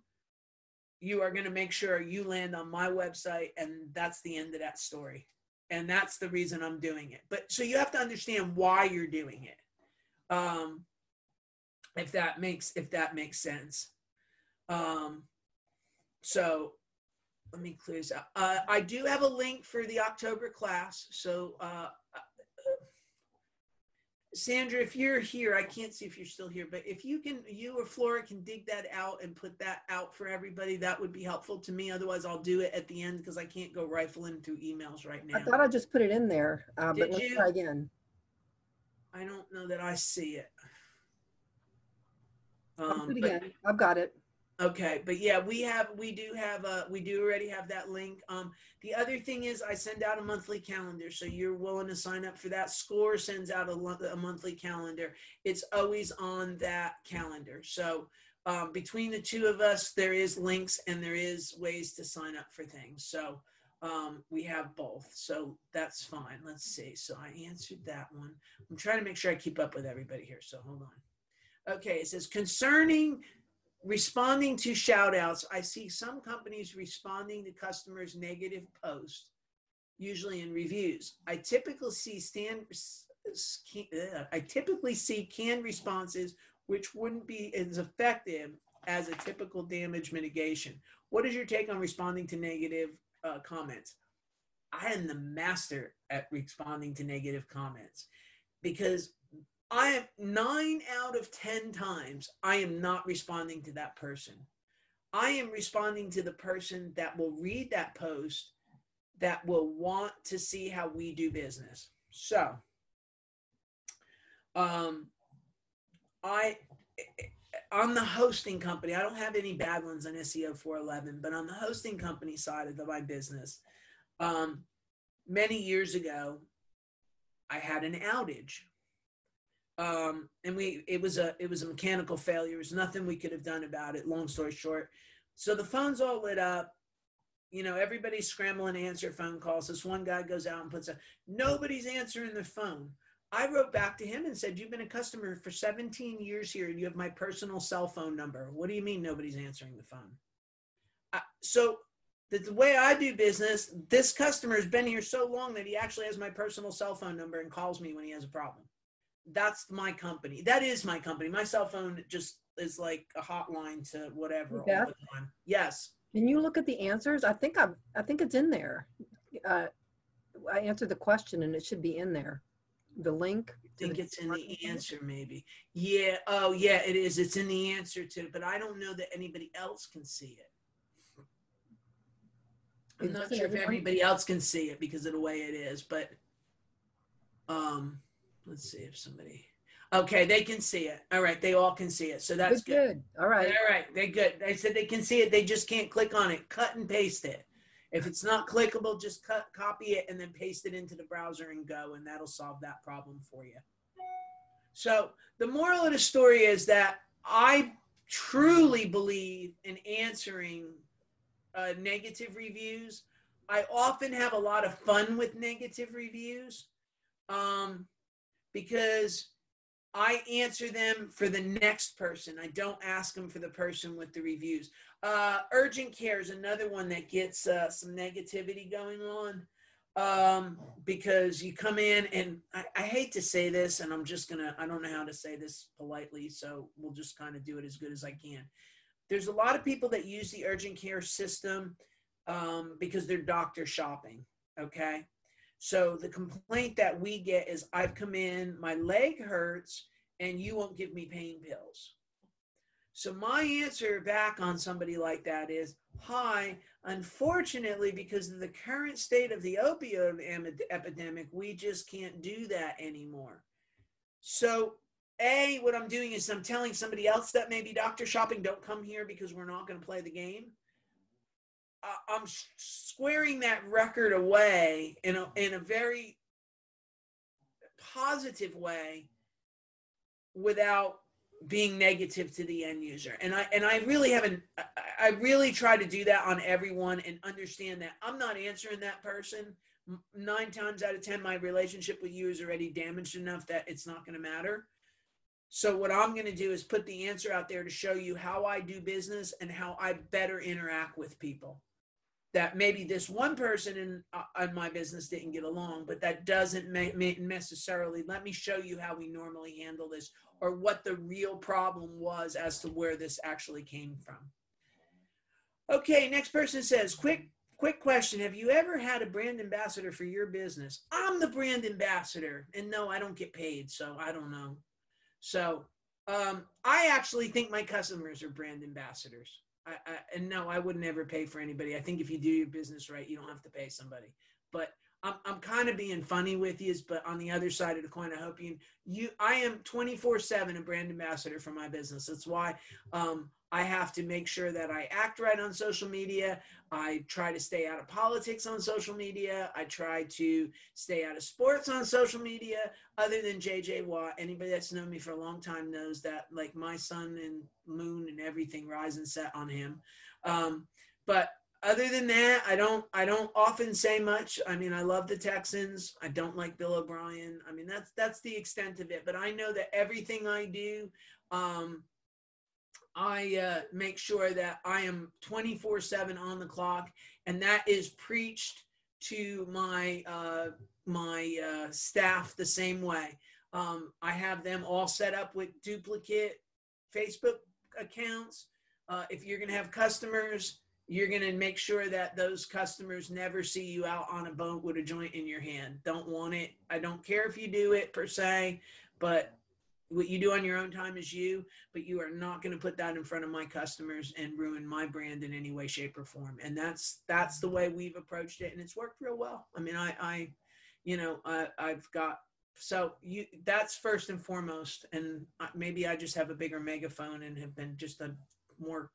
You are going to make sure you land on my website, and that's the end of that story. And that's the reason I'm doing it. But so you have to understand why you're doing it. Um, if that makes if that makes sense. Um, so let me clear this out. Uh, I do have a link for the October class. So uh, Sandra, if you're here, I can't see if you're still here, but if you can, you or Flora can dig that out and put that out for everybody, that would be helpful to me. Otherwise, I'll do it at the end because I can't go rifling through emails right now. I thought I just put it in there, uh, but Did let's you? try again. I don't know that I see it. I'll Um, put it but- again. I've got it. Okay, but yeah, we have we do have uh we do already have that link. Um the other thing is I send out a monthly calendar, so you're willing to sign up for that. Score sends out a, a monthly calendar. It's always on that calendar. So um, between the two of us, there is links and there is ways to sign up for things. So um, we have both, so that's fine. Let's see. So I answered that one. I'm trying to make sure I keep up with everybody here. So hold on. Okay, it says concerning responding to shout outs, I see some companies responding to customers' negative posts, usually in reviews. I typically see stand, I typically see canned responses which wouldn't be as effective as a typical damage mitigation. What is your take on responding to negative uh, comments? I am the master at responding to negative comments because I am nine out of 10 times, I am not responding to that person. I am responding to the person that will read that post that will want to see how we do business. So, um, I, on the hosting company, I don't have any bad ones on SEO 411, but on the hosting company side of the, my business, um, many years ago, I had an outage um, and we it was a it was a mechanical failure. There was nothing we could have done about it. Long story short, so the phones all lit up. You know, everybody's scrambling to answer phone calls. This one guy goes out and puts a nobody's answering the phone. I wrote back to him and said, "You've been a customer for 17 years here, and you have my personal cell phone number. What do you mean nobody's answering the phone?" Uh, so the, the way I do business, this customer has been here so long that he actually has my personal cell phone number and calls me when he has a problem that's my company. That is my company. My cell phone just is like a hotline to whatever all the time. Yes. Can you look at the answers? I think I'm, I think it's in there. Uh, I answered the question and it should be in there. The link. I think it's in the answer, maybe. Yeah. Oh, yeah, it is. It's in the answer to, but I don't know that anybody else can see it. I'm not sure if anybody else can see it because of the way it is, but um, let's see if somebody. Okay, they can see it. All right, they all can see it. So that's Good, good. All right. All right, they're good. They said they can see it. They just can't click on it. Cut and paste it. If it's not clickable, just cut, copy it, and then paste it into the browser and go, and that'll solve that problem for you. So the moral of the story is that I truly believe in answering uh, negative reviews. I often have a lot of fun with negative reviews um, because I answer them for the next person. I don't ask them for the person with the reviews. Uh, urgent care is another one that gets uh, some negativity going on um, because you come in and I, I hate to say this, and I'm just gonna, I don't know how to say this politely, so we'll just kind of do it as good as I can. There's a lot of people that use the urgent care system um, because they're doctor shopping. Okay. So the complaint that we get is I've come in, my leg hurts, and you won't give me pain pills. So my answer back on somebody like that is, hi, unfortunately, because of the current state of the opioid em- epidemic, we just can't do that anymore. So A, what I'm doing is I'm telling somebody else that maybe doctor shopping, don't come here because we're not going to play the game. I'm squaring that record away in a in a very positive way without being negative to the end user. And I and I really haven't I, really try to do that on everyone and understand that I'm not answering that person. Nine times out of ten, my relationship with you is already damaged enough that it's not going to matter. So what I'm going to do is put the answer out there to show you how I do business and how I better interact with people. That maybe this one person in, uh, in my business didn't get along, but that doesn't ma- necessarily. Let me show you how we normally handle this, or what the real problem was as to where this actually came from. Okay, next person says, quick quick question have you ever had a brand ambassador for your business i'm the brand ambassador and no i don't get paid so i don't know so um, i actually think my customers are brand ambassadors I, and no i would never pay for anybody. I think if you do your business right you don't have to pay somebody. But i'm, I'm kind of being funny with you but on the other side of the coin i hope you you i am 24 7 a brand ambassador for my business. That's why um, I have to make sure that I act right on social media. I try to stay out of politics on social media. I try to stay out of sports on social media. Other than JJ Watt, anybody that's known me for a long time knows that like my sun and moon and everything rise and set on him. Um, but other than that, I don't I don't often say much. I mean, I love the Texans. I don't like Bill O'Brien. I mean, that's that's the extent of it. But I know that everything I do. Um, I uh, make sure that I am 24 7 on the clock, and that is preached to my uh, my uh, staff the same way. Um, I have them all set up with duplicate Facebook accounts. Uh, if you're going to have customers, you're going to make sure that those customers never see you out on a boat with a joint in your hand. Don't want it. I don't care if you do it per se, but what you do on your own time is you, but you are not going to put that in front of my customers and ruin my brand in any way, shape, or form. And that's that's the way we've approached it, and it's worked real well. I mean, I, I you know, I, I've got so you that's first and foremost, and maybe I just have a bigger megaphone and have been just a more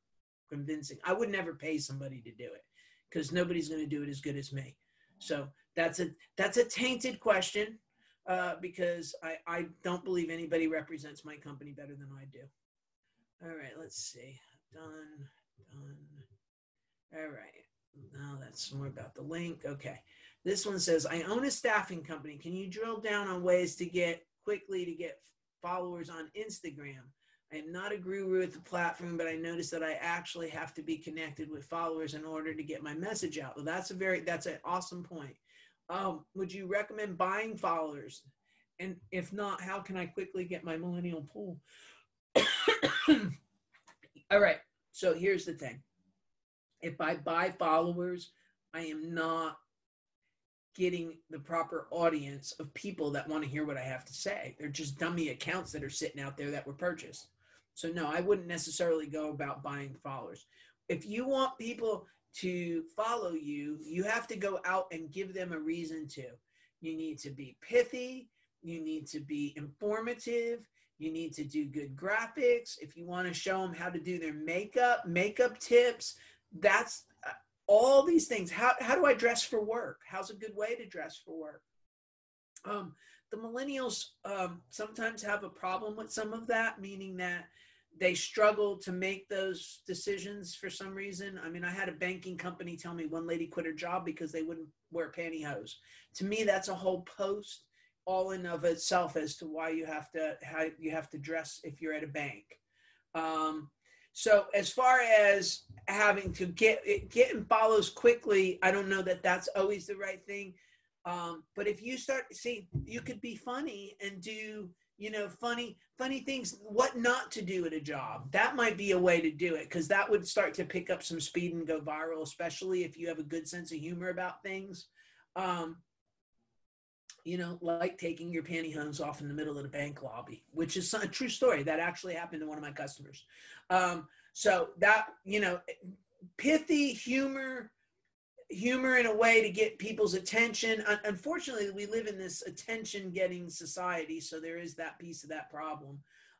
convincing. I would never pay somebody to do it because nobody's going to do it as good as me. So that's a that's a tainted question uh, because I, I don't believe anybody represents my company better than I do. All right, let's see. Done, done. All right. Now that's more about the link. Okay. This one says, I own a staffing company. Can you drill down on ways to get quickly to get followers on Instagram? I am not a guru at the platform, but I noticed that I actually have to be connected with followers in order to get my message out. Well, that's a very that's an awesome point um, would you recommend buying followers? And if not, how can I quickly get my millennial pool? [COUGHS] All right. So here's the thing. If I buy followers, I am not getting the proper audience of people that want to hear what I have to say. They're just dummy accounts that are sitting out there that were purchased. So no, I wouldn't necessarily go about buying followers. If you want people to follow you, you have to go out and give them a reason to. You need to be pithy, you need to be informative, you need to do good graphics. If you want to show them how to do their makeup, makeup tips, that's uh, all these things. How, how do I dress for work? How's a good way to dress for work? Um, the millennials um, sometimes have a problem with some of that, meaning that they struggle to make those decisions for some reason. I mean, I had a banking company tell me one lady quit her job because they wouldn't wear pantyhose. To me, that's a whole post all in of itself as to why you have to how you have to dress if you're at a bank. Um, so as far as having to get getting follows quickly, I don't know that that's always the right thing. Um, but if you start see, you could be funny and do you know funny funny things what not to do at a job. That might be a way to do it because that would start to pick up some speed and go viral especially if you have a good sense of humor about things. Um, you know like taking your pantyhose off in the middle of the bank lobby which is a true story. That actually happened to one of my customers. Um, so that you know pithy humor humor in a way to get people's attention. Unfortunately, we live in this attention getting society, so there is that piece of that problem.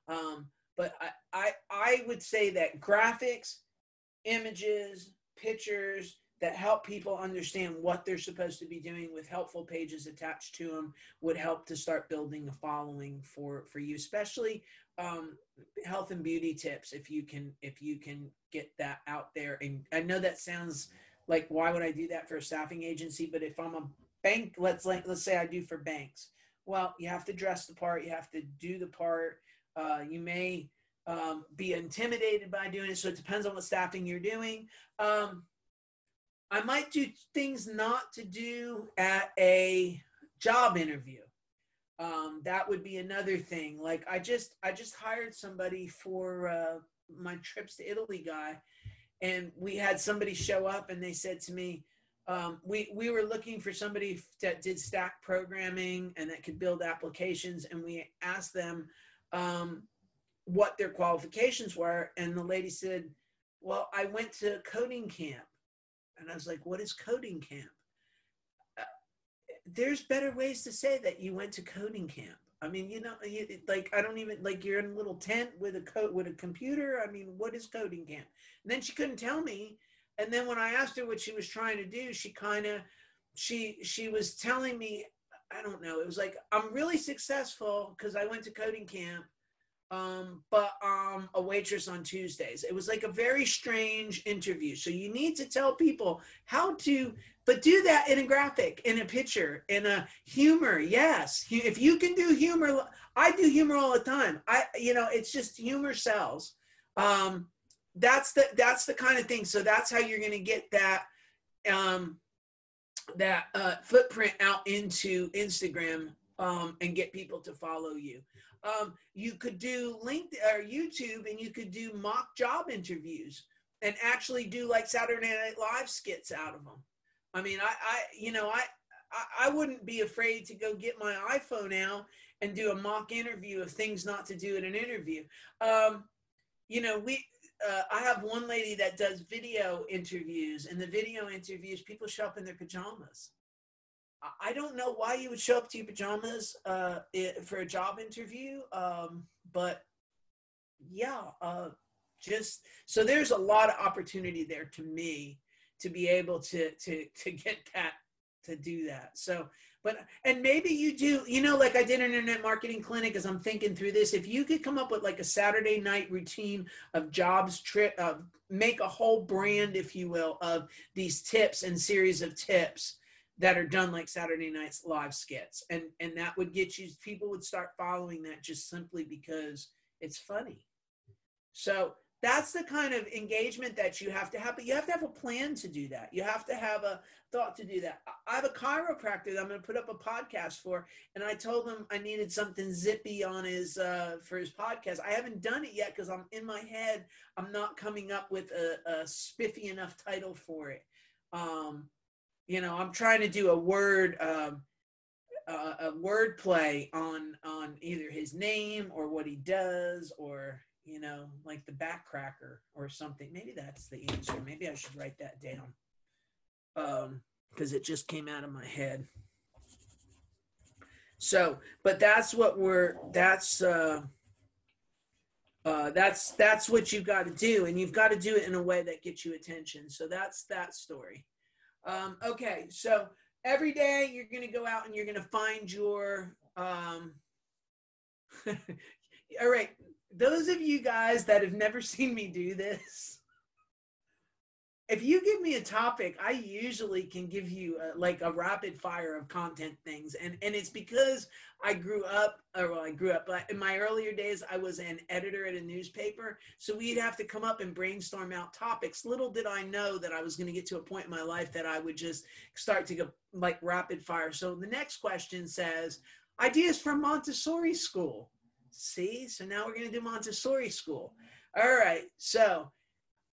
Um, but I, I, I would say that graphics, images, pictures that help people understand what they're supposed to be doing with helpful pages attached to them would help to start building a following for for you especially um, health and beauty tips if you can if you can get that out there and i know that sounds like why would I do that for a staffing agency? But if I'm a bank, let's like let's say I do for banks. Well, you have to dress the part, you have to do the part. Uh, you may um, be intimidated by doing it. So it depends on what staffing you're doing. Um, I might do things not to do at a job interview. Um, that would be another thing. Like I just I just hired somebody for uh, my trips to Italy guy, and we had somebody show up and they said to me, um, we we were looking for somebody that did stack programming and that could build applications, and we asked them um, what their qualifications were, and the lady said, "Well, I went to coding camp," and I was like, "What is coding camp?" Uh, there's better ways to say that you went to coding camp. I mean, you know, you, like I don't even like you're in a little tent with a coat with a computer. I mean, what is coding camp? And then she couldn't tell me and then when i asked her what she was trying to do she kind of she she was telling me i don't know it was like i'm really successful because i went to coding camp um, but um, a waitress on Tuesdays. It was like a very strange interview. So you need to tell people how to, but do that in a graphic, in a picture, in a humor. Yes, if you can do humor, I do humor all the time. I, you know, it's just humor sells. Um, that's the that's the kind of thing so that's how you're going to get that um that uh footprint out into instagram um and get people to follow you um you could do linkedin or youtube and you could do mock job interviews and actually do like saturday night live skits out of them i mean i i you know i I wouldn't be afraid to go get my iPhone out and do a mock interview of things not to do in an interview. Um, you know, we uh, I have one lady that does video interviews, and the video interviews, people show up in their pajamas. I don't know why you would show up to your pajamas uh, for a job interview, um, but yeah, uh, just so there's a lot of opportunity there to me to be able to to to get that to do that. So but and maybe you do you know like i did an internet marketing clinic as i'm thinking through this if you could come up with like a saturday night routine of jobs trip uh, make a whole brand if you will of these tips and series of tips that are done like saturday night's live skits. And and that would get you people would start following that just simply because it's funny. So that's the kind of engagement that you have to have but you have to have a plan to do that. You have to have a thought to do that. I have a chiropractor that i'm going to put up a podcast for and i told him i needed something zippy on his uh, for his podcast. I haven't done it yet because i'm in my head i'm not coming up with a, a spiffy enough title for it. Um, you know i'm trying to do a word um, uh, a word play on on either his name or what he does or you know, like the backcracker or something. Maybe that's the answer. Maybe I should write that down. Um, because it just came out of my head. So, but that's what we're that's uh uh that's that's what you've got to do and you've got to do it in a way that gets you attention. So that's that story. Um okay, so every day you're going to go out and you're going to find your um [LAUGHS] all right those of you guys that have never [LAUGHS] seen me do this, if you give me a topic, I usually can give you a, like a rapid fire of content things, and and it's because I grew up, or well, I grew up, but in my earlier days, I was an editor at a newspaper, so we'd have to come up and brainstorm out topics. Little did I know that I was going to get to a point in my life that I would just start to go like rapid fire. So the next question says, ideas from Montessori school. See, so now we're going to do Montessori school. All right, so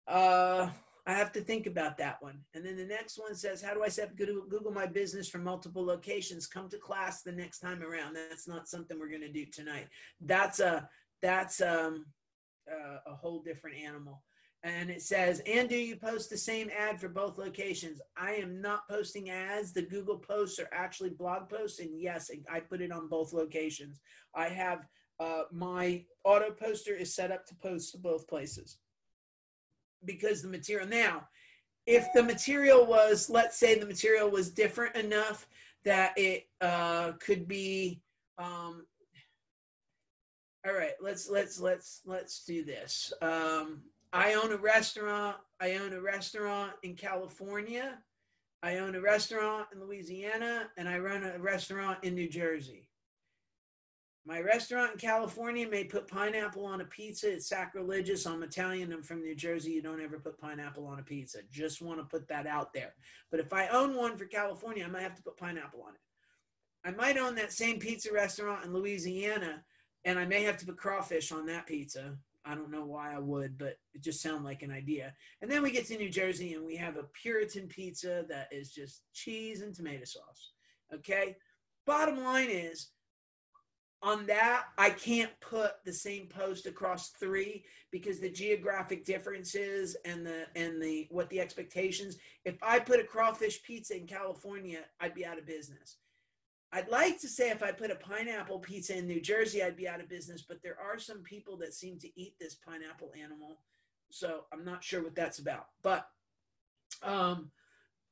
uh, I have to think about that one. And then the next one says, How do I set up Google My Business from multiple locations? Come to class the next time around. That's not something we're going to do tonight. That's a that's um, uh, a whole different animal. And it says, and do you post the same ad for both locations? I am not posting ads. The Google posts are actually blog posts. And yes, I put it on both locations. I have uh, my auto poster is set up to post to both places because the material now if the material was let's say the material was different enough that it uh, could be um, all right let's let's let's let's do this. Um, i own a restaurant i own a restaurant in california i own a restaurant in louisiana and i run a restaurant in new jersey My restaurant in California may put pineapple on a pizza. It's sacrilegious. I'm Italian. I'm from New Jersey. You don't ever put pineapple on a pizza. Just want to put that out there. But if I own one for California, I might have to put pineapple on it. I might own that same pizza restaurant in Louisiana, and I may have to put crawfish on that pizza. I don't know why I would, but it just sounded like an idea. And then we get to New Jersey and we have a Puritan pizza that is just cheese and tomato sauce. Okay. Bottom line is, on that i can't put the same post across three because the geographic differences and the and the what the expectations if i put a crawfish pizza in california i'd be out of business. I'd like to say if i put a pineapple pizza in new jersey i'd be out of business but there are some people that seem to eat this pineapple animal so i'm not sure what that's about. But um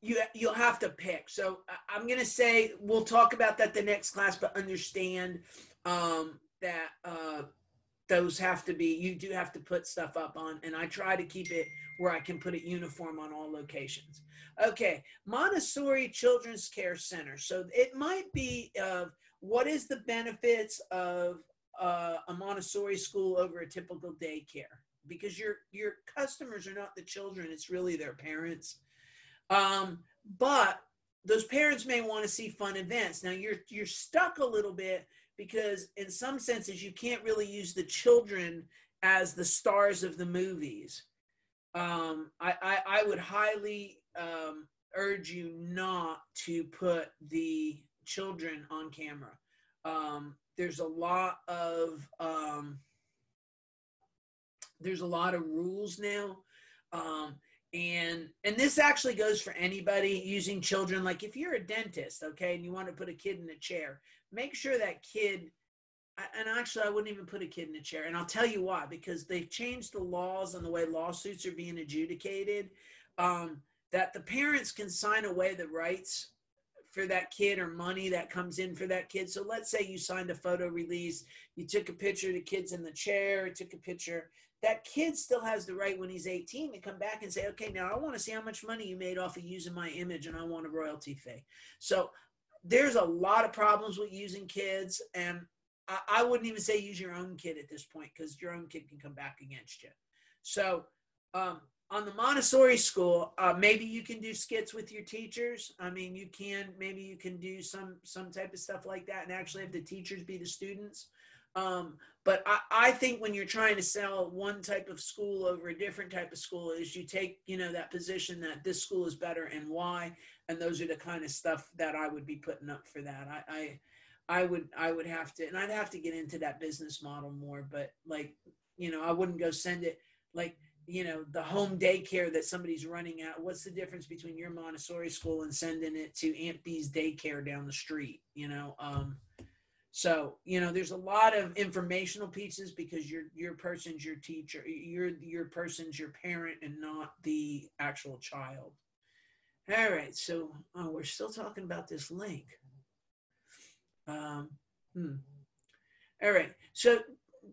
you you'll have to pick. So i'm going to say we'll talk about that the next class but understand um, that uh, those have to be you do have to put stuff up on and i try to keep it where i can put it uniform on all locations. Okay montessori children's care center. So it might be uh, what is the benefits of uh, a montessori school over a typical daycare? Because your your customers are not the children it's really their parents. Um, but those parents may want to see fun events. Now you're you're stuck a little bit because in some senses you can't really use the children as the stars of the movies. Um, I, I, I, would highly um, urge you not to put the children on camera. Um, there's a lot of um, there's a lot of rules now um, and and this actually goes for anybody using children. Like if you're a dentist okay and you want to put a kid in a chair make sure that kid and actually i wouldn't even put a kid in a chair and i'll tell you why because they've changed the laws and the way lawsuits are being adjudicated um, that the parents can sign away the rights for that kid or money that comes in for that kid. So let's say you signed a photo release you took a picture of the kids in the chair took a picture that kid still has the right when he's 18 to come back and say okay now i want to see how much money you made off of using my image and i want a royalty fee. So there's a lot of problems with using kids and I, I wouldn't even say use your own kid at this point because your own kid can come back against you. So um, on the montessori school uh, maybe you can do skits with your teachers. I mean you can maybe you can do some some type of stuff like that and actually have the teachers be the students um, but I, I think when you're trying to sell one type of school over a different type of school is you take you know that position that this school is better and why and those are the kind of stuff that I would be putting up for that. I, I I would I would have to and I'd have to get into that business model more, but like, you know, I wouldn't go send it like, you know, the home daycare that somebody's running at. What's the difference between your Montessori school and sending it to Aunt B's daycare down the street, you know? Um so, you know, there's a lot of informational pieces because your your person's your teacher, your your person's your parent and not the actual child. All right, so oh, we're still talking about this link. Um, hmm. All right, so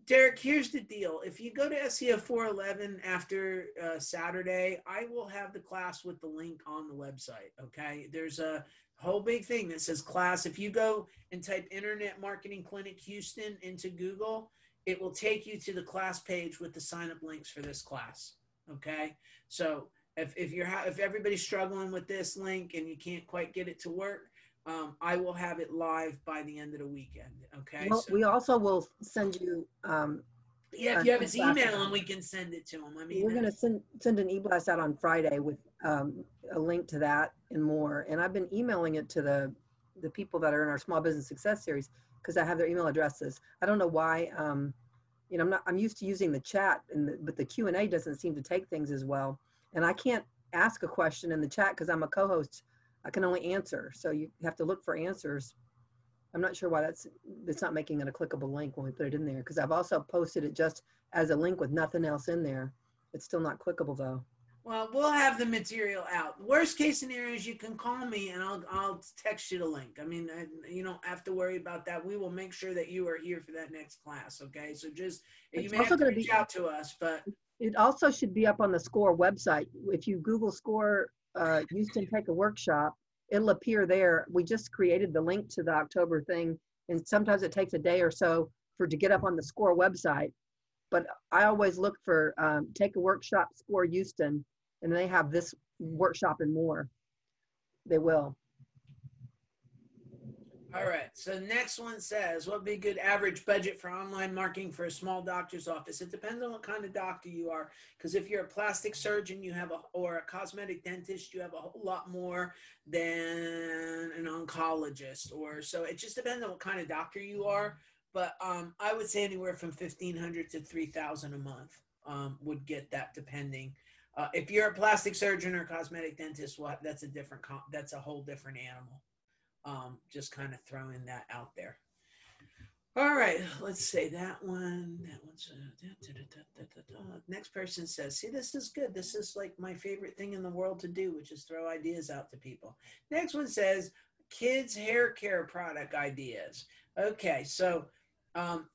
Derek, here's the deal. If you go to SEO 411 after uh, Saturday, I will have the class with the link on the website. Okay, there's a whole big thing that says class. If you go and type Internet Marketing Clinic Houston into Google, it will take you to the class page with the sign up links for this class. Okay, so if, if you're ha- if everybody's struggling with this link and you can't quite get it to work um, i will have it live by the end of the weekend okay well, so, we also will send you um, yeah if you have his email and we can send it to him i mean we're going to send send an e-blast out on friday with um, a link to that and more and i've been emailing it to the the people that are in our small business success series because i have their email addresses i don't know why um, you know i'm not i'm used to using the chat and the, but the q&a doesn't seem to take things as well and I can't ask a question in the chat because I'm a co-host. I can only answer. So you have to look for answers. I'm not sure why that's it's not making it a clickable link when we put it in there because I've also posted it just as a link with nothing else in there. It's still not clickable though. Well, we'll have the material out. Worst case scenario is you can call me and I'll I'll text you the link. I mean, I, you don't have to worry about that. We will make sure that you are here for that next class. Okay, so just it's you may also have to reach be, out to us, but it also should be up on the SCORE website. If you Google SCORE uh, Houston Take a Workshop, it'll appear there. We just created the link to the October thing and sometimes it takes a day or so for to get up on the SCORE website. But I always look for um, take a workshop SCORE Houston, and they have this workshop and more. They will. All right. So next one says, what would be a good average budget for online marketing for a small doctor's office? It depends on what kind of doctor you are. Because if you're a plastic surgeon, you have a or a cosmetic dentist, you have a whole lot more than an oncologist. Or so it just depends on what kind of doctor you are. But um, I would say anywhere from fifteen hundred to three thousand a month um, would get that, depending. Uh, if you're a plastic surgeon or cosmetic dentist, well, that's a different. That's a whole different animal. Um, just kind of throwing that out there. All right, let's say that one. That one's uh, da, da, da, next person says, "See, this is good. This is like my favorite thing in the world to do, which is throw ideas out to people." Next one says, "Kids hair care product ideas." Okay, so um,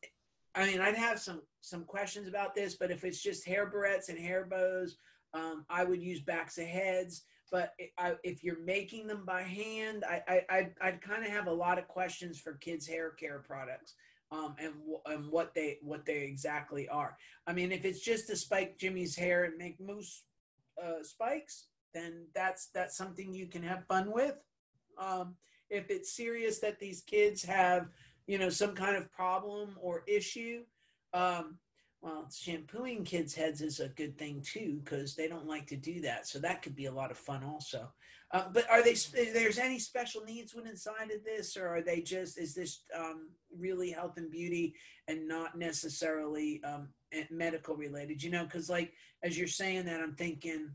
I mean, I'd have some some questions about this, but if it's just hair barrettes and hair bows, um, I would use backs of heads but I, if you're making them by hand, I, I, I'd, kind of have a lot of questions for kids' hair care products. Um, and and what they what they exactly are. I mean, if it's just to spike Jimmy's hair and make mousse uh, spikes, then that's that's something you can have fun with. Um, if it's serious that these kids have, you know, some kind of problem or issue, um, well, shampooing kids' heads is a good thing too because they don't like to do that. So that could be a lot of fun also. Uh, but are they? There's any special needs when inside of this, or are they just? Is this um, really health and beauty and not necessarily um, medical related? You know, because like as you're saying that, I'm thinking,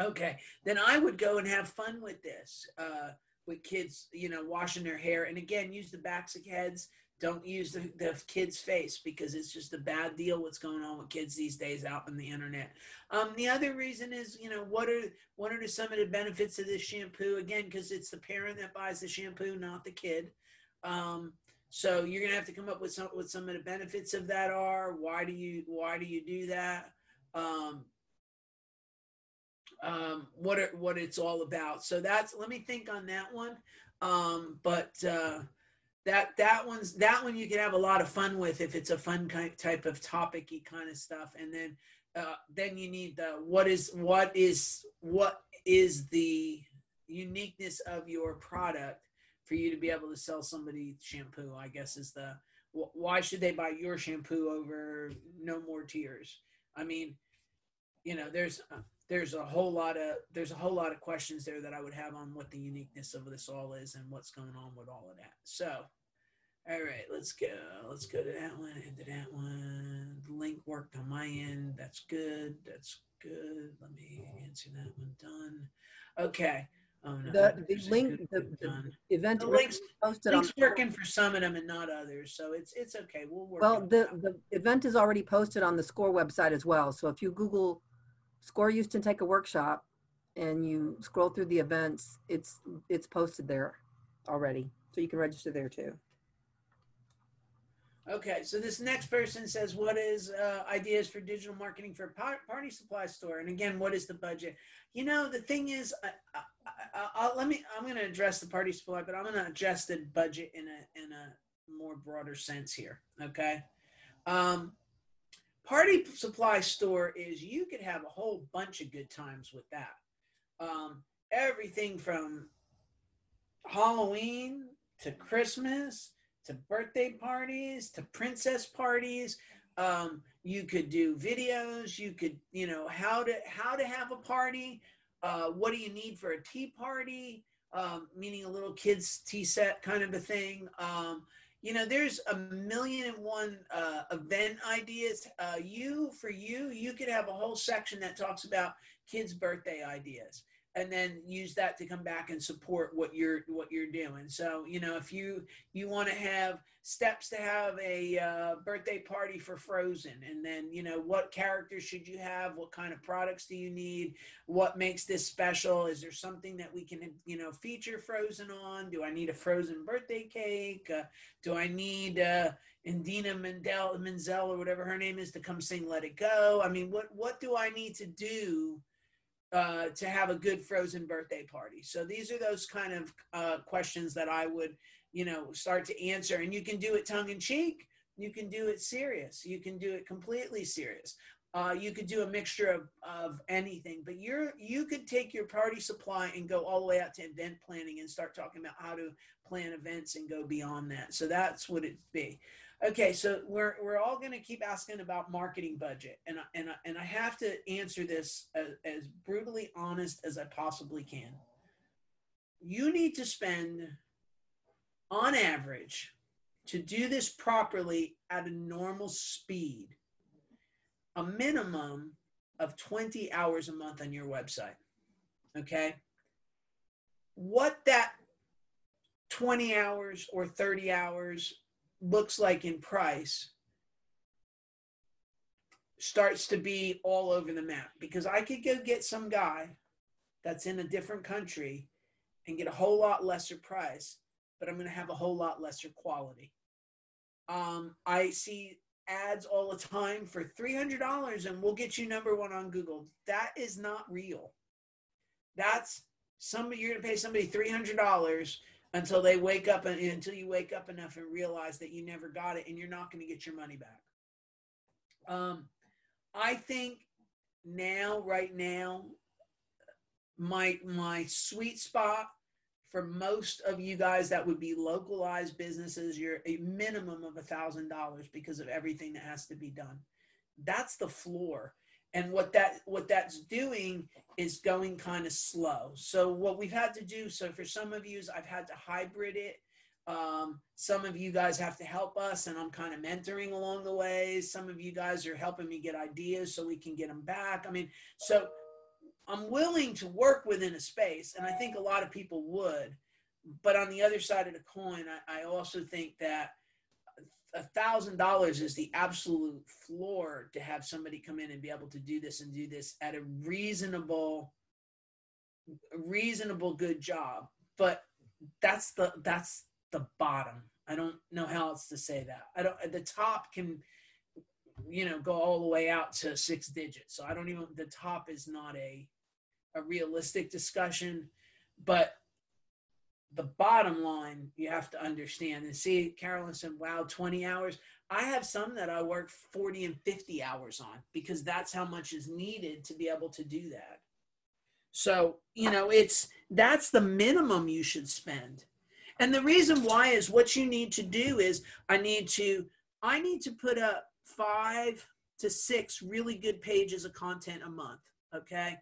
okay, then I would go and have fun with this. Uh, with kids, you know, washing their hair, and again, use the backs of heads don't use the, the kid's face because it's just a bad deal what's going on with kids these days out on the internet. Um, the other reason is, you know, what are what are some of the benefits of this shampoo? Again, because it's the parent that buys the shampoo, not the kid. Um, so you're gonna have to come up with some what some of the benefits of that are. Why do you why do you do that? Um, um, what it, what it's all about. So that's let me think on that one. Um, but uh, that that one's that one you can have a lot of fun with if it's a fun kind type of topicy kind of stuff and then uh, then you need the what is what is what is the uniqueness of your product for you to be able to sell somebody shampoo i guess is the why should they buy your shampoo over no more tears i mean you know there's uh, there's a whole lot of there's a whole lot of questions there that I would have on what the uniqueness of this all is and what's going on with all of that. So, all right, let's go. Let's go to that one into that one. The link worked on my end. That's good. That's good. Let me answer that one. Done. Okay. Oh, no, the, the link, the, the, event the links posted links on, working for some of them and not others, so it's it's okay. We'll work. Well, the the event is already posted on the SCORE website as well. So if you Google SCORE Houston take a workshop and you scroll through the events, it's it's posted there already. So you can register there too. Okay, so this next person says, "What is uh, ideas for digital marketing for party supply store?" And again, what is the budget? You know, the thing is, I, I, I, let me. I'm going to address the party supply, but I'm going to address the budget in a in a more broader sense here. Okay, um, Party supply store is you could have a whole bunch of good times with that. Um, everything from Halloween to Christmas to birthday parties to princess parties. Um, you could do videos. You could, you know, how to how to have a party. Uh, what do you need for a tea party? Um, meaning a little kids tea set kind of a thing. Um, you know there's a million and one uh, event ideas. Uh, you for you you could have a whole section that talks about kids birthday ideas and then use that to come back and support what you're what you're doing. So you know if you you want to have steps to have a uh, birthday party for frozen and then you know what characters should you have? What kind of products do you need? What makes this special? Is there something that we can you know feature frozen on? Do i need a frozen birthday cake? Uh, do i need uh Indina Mendel, Menzel or whatever her name is to come sing Let It Go. I mean, what what do I need to do uh, to have a good frozen birthday party? So these are those kind of uh, questions that I would, you know, start to answer. And you can do it tongue in cheek. You can do it serious. You can do it completely serious. Uh, you could do a mixture of, of anything, but you're you could take your party supply and go all the way out to event planning and start talking about how to plan events and go beyond that. So that's what it'd be. Okay, so we're we're all going to keep asking about marketing budget, and I, and and I have to answer this as, as brutally honest as I possibly can. You need to spend, on average, to do this properly at a normal speed a minimum of 20 hours a month on your website. Okay. What that 20 hours or 30 hours looks like in price starts to be all over the map because I could go get some guy that's in a different country and get a whole lot lesser price, but I'm going to have a whole lot lesser quality. Um, I see ads all the time for $300 and we'll get you number one on Google. That is not real. That's somebody, you're going to pay somebody $300 until they wake up and until you wake up enough and realize that you never got it and you're not going to get your money back. Um, I think now, right now, my my sweet spot for most of you guys that would be localized businesses you're a minimum of a thousand dollars because of everything that has to be done that's the floor and what that what that's doing is going kind of slow. So what we've had to do so for some of you is i've had to hybrid it. Um, some of you guys have to help us and i'm kind of mentoring along the way. Some of you guys are helping me get ideas so we can get them back. I mean so I'm willing to work within a space, and I think a lot of people would. But on the other side of the coin, I, I also think that a thousand dollars is the absolute floor to have somebody come in and be able to do this and do this at a reasonable, reasonable good job. But that's the that's the bottom. I don't know how else to say that. I don't. The top can you know go all the way out to six digits so i don't even the top is not a a realistic discussion but the bottom line you have to understand and see carolyn said wow 20 hours i have some that i work 40 and 50 hours on because that's how much is needed to be able to do that so you know it's that's the minimum you should spend and the reason why is what you need to do is i need to i need to put up five to six really good pages of content a month. Okay.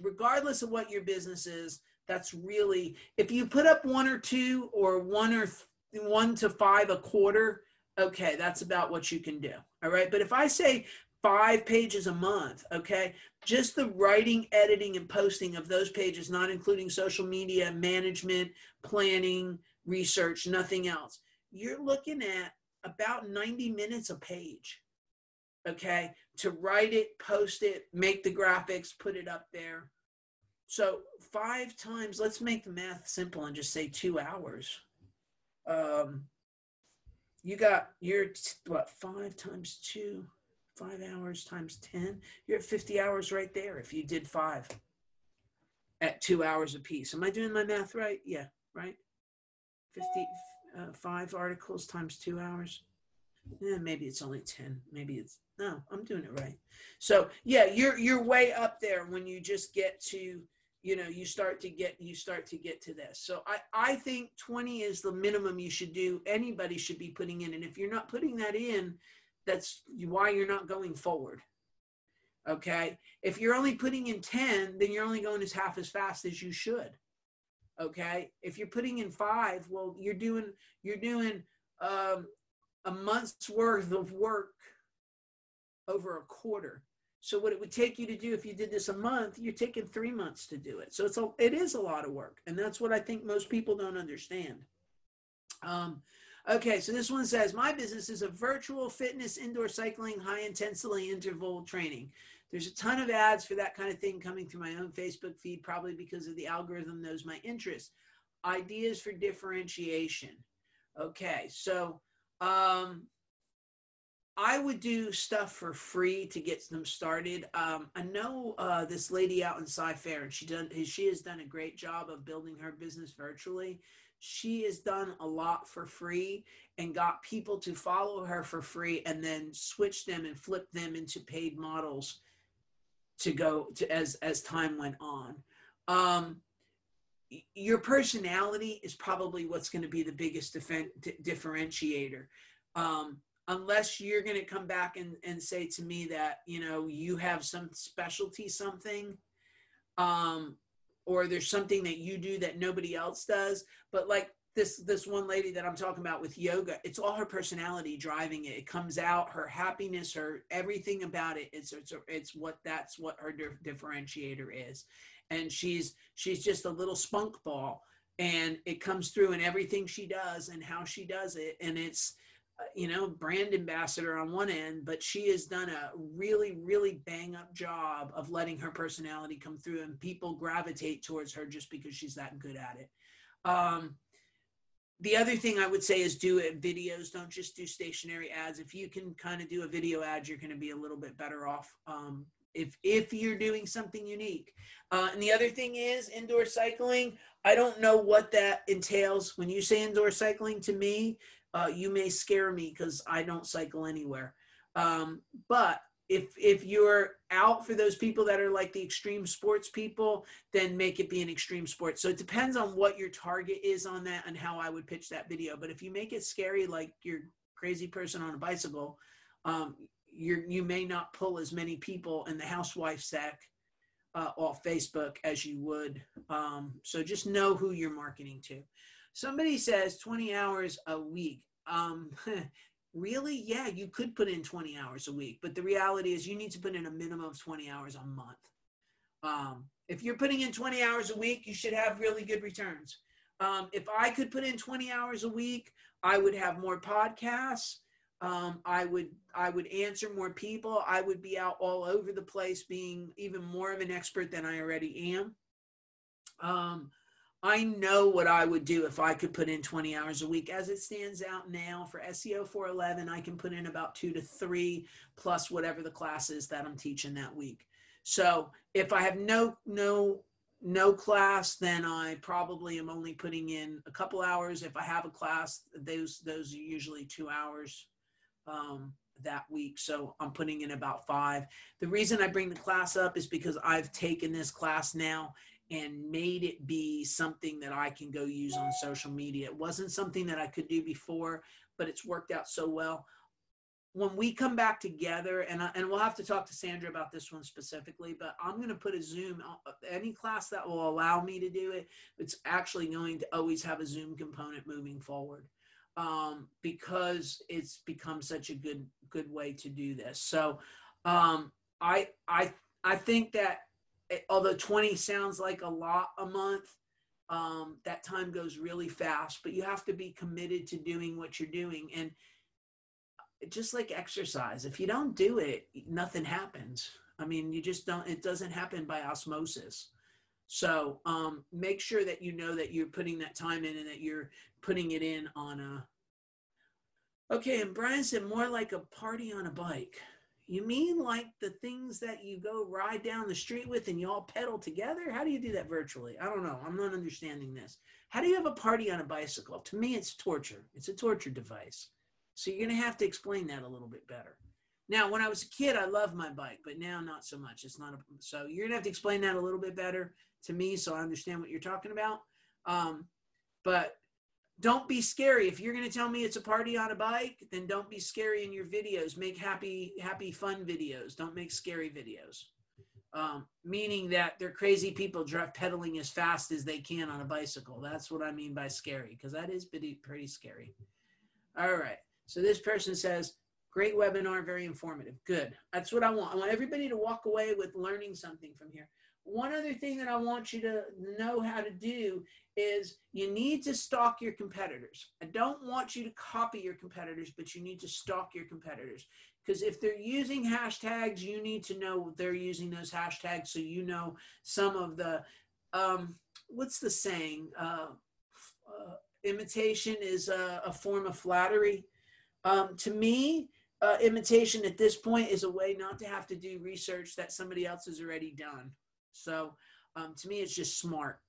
Regardless of what your business is, that's really, if you put up one or two or one or th- one to five a quarter, okay, that's about what you can do. All right. But if I say five pages a month, okay, just the writing, editing, and posting of those pages, not including social media, management, planning, research, nothing else, you're looking at about 90 minutes a page okay, to write it, post it, make the graphics, put it up there. So five times, let's make the math simple and just say two hours. Um, you got your what five times two, five hours times 10. You're at 50 hours right there if you did five at two hours a piece. Am I doing my math right? Yeah, right? 50, uh, five articles times two hours. Yeah, maybe it's only 10. Maybe it's no, I'm doing it right. So yeah, you're you're way up there when you just get to, you know, you start to get you start to get to this. So I I think 20 is the minimum you should do. Anybody should be putting in, and if you're not putting that in, that's why you're not going forward. Okay, if you're only putting in 10, then you're only going as half as fast as you should. Okay, if you're putting in five, well, you're doing you're doing um, a month's worth of work over a quarter. So what it would take you to do if you did this a month, you're taking three months to do it. So it's a, it is a lot of work, and that's what I think most people don't understand. Um, okay, so this one says my business is a virtual fitness, indoor cycling, high intensity interval training. There's a ton of ads for that kind of thing coming through my own Facebook feed, probably because of the algorithm knows my interests. Ideas for differentiation. Okay, so um, I would do stuff for free to get them started. Um, I know uh, this lady out in Cy-Fair, and she done she has done a great job of building her business virtually. She has done a lot for free and got people to follow her for free, and then switch them and flip them into paid models to go to as as time went on. Um, your personality is probably what's going to be the biggest defen- differentiator. Um, unless you're going to come back and, and say to me that, you know, you have some specialty, something, um, or there's something that you do that nobody else does. But like this, this one lady that I'm talking about with yoga, it's all her personality driving it. It comes out, her happiness, her everything about it. It's, it's, it's what that's what her differentiator is and she's she's just a little spunk ball and it comes through in everything she does and how she does it and it's you know brand ambassador on one end but she has done a really really bang up job of letting her personality come through and people gravitate towards her just because she's that good at it um, the other thing I would say is do it videos. Don't just do stationary ads. If you can kind of do a video ad, you're going to be a little bit better off um, if if you're doing something unique. Uh, and the other thing is indoor cycling. I don't know what that entails. When you say indoor cycling to me, uh, you may scare me because I don't cycle anywhere. Um, but if if you're out for those people that are like the extreme sports people, then make it be an extreme sport. So it depends on what your target is on that and how I would pitch that video. But if you make it scary, like you're crazy person on a bicycle, um, you you may not pull as many people in the housewife sec uh, off Facebook as you would. Um, so just know who you're marketing to. Somebody says 20 hours a week. Um, [LAUGHS] really? Yeah, you could put in 20 hours a week, but the reality is you need to put in a minimum of 20 hours a month. Um, if you're putting in 20 hours a week, you should have really good returns. Um, if I could put in 20 hours a week, I would have more podcasts um, I would I would answer more people. I would be out all over the place, being even more of an expert than I already am. Um, I know what I would do if I could put in 20 hours a week. As it stands out now for SEO 411, I can put in about two to three plus whatever the class is that I'm teaching that week. So if I have no no no class, then I probably am only putting in a couple hours. If I have a class, those those are usually two hours um, that week. So I'm putting in about five. The reason I bring the class up is because I've taken this class now and made it be something that I can go use on social media. It wasn't something that I could do before, but it's worked out so well. When we come back together, and, I, and we'll have to talk to Sandra about this one specifically, but I'm going to put a Zoom, uh, any class that will allow me to do it, it's actually going to always have a Zoom component moving forward um, because it's become such a good good way to do this. So um, I I I think that although 20 sounds like a lot a month, um, that time goes really fast. But you have to be committed to doing what you're doing, and just like exercise, if you don't do it, nothing happens. I mean, you just don't. It doesn't happen by osmosis. So um, make sure that you know that you're putting that time in and that you're putting it in on a. Okay, and Brian said more like a party on a bike. You mean like the things that you go ride down the street with and you all pedal together? How do you do that virtually? I don't know. I'm not understanding this. How do you have a party on a bicycle? To me, it's torture. It's a torture device. So you're going to have to explain that a little bit better. Now, when I was a kid, I loved my bike, but now not so much. It's not a, so you're gonna have to explain that a little bit better to me so I understand what you're talking about. Um, but don't be scary. If you're gonna tell me it's a party on a bike, then don't be scary in your videos. Make happy, happy, fun videos. Don't make scary videos. Um, meaning that they're crazy people drive pedaling as fast as they can on a bicycle. That's what I mean by scary, because that is pretty, pretty scary. All right. So this person says, Great webinar, very informative. Good. That's what I want. I want everybody to walk away with learning something from here. One other thing that I want you to know how to do is you need to stalk your competitors. I don't want you to copy your competitors, but you need to stalk your competitors. Because if they're using hashtags, you need to know they're using those hashtags so you know some of the, um, what's the saying? Uh, uh, imitation is a, a form of flattery. Um, to me, uh, imitation at this point is a way not to have to do research that somebody else has already done. So um, to me, it's just smart.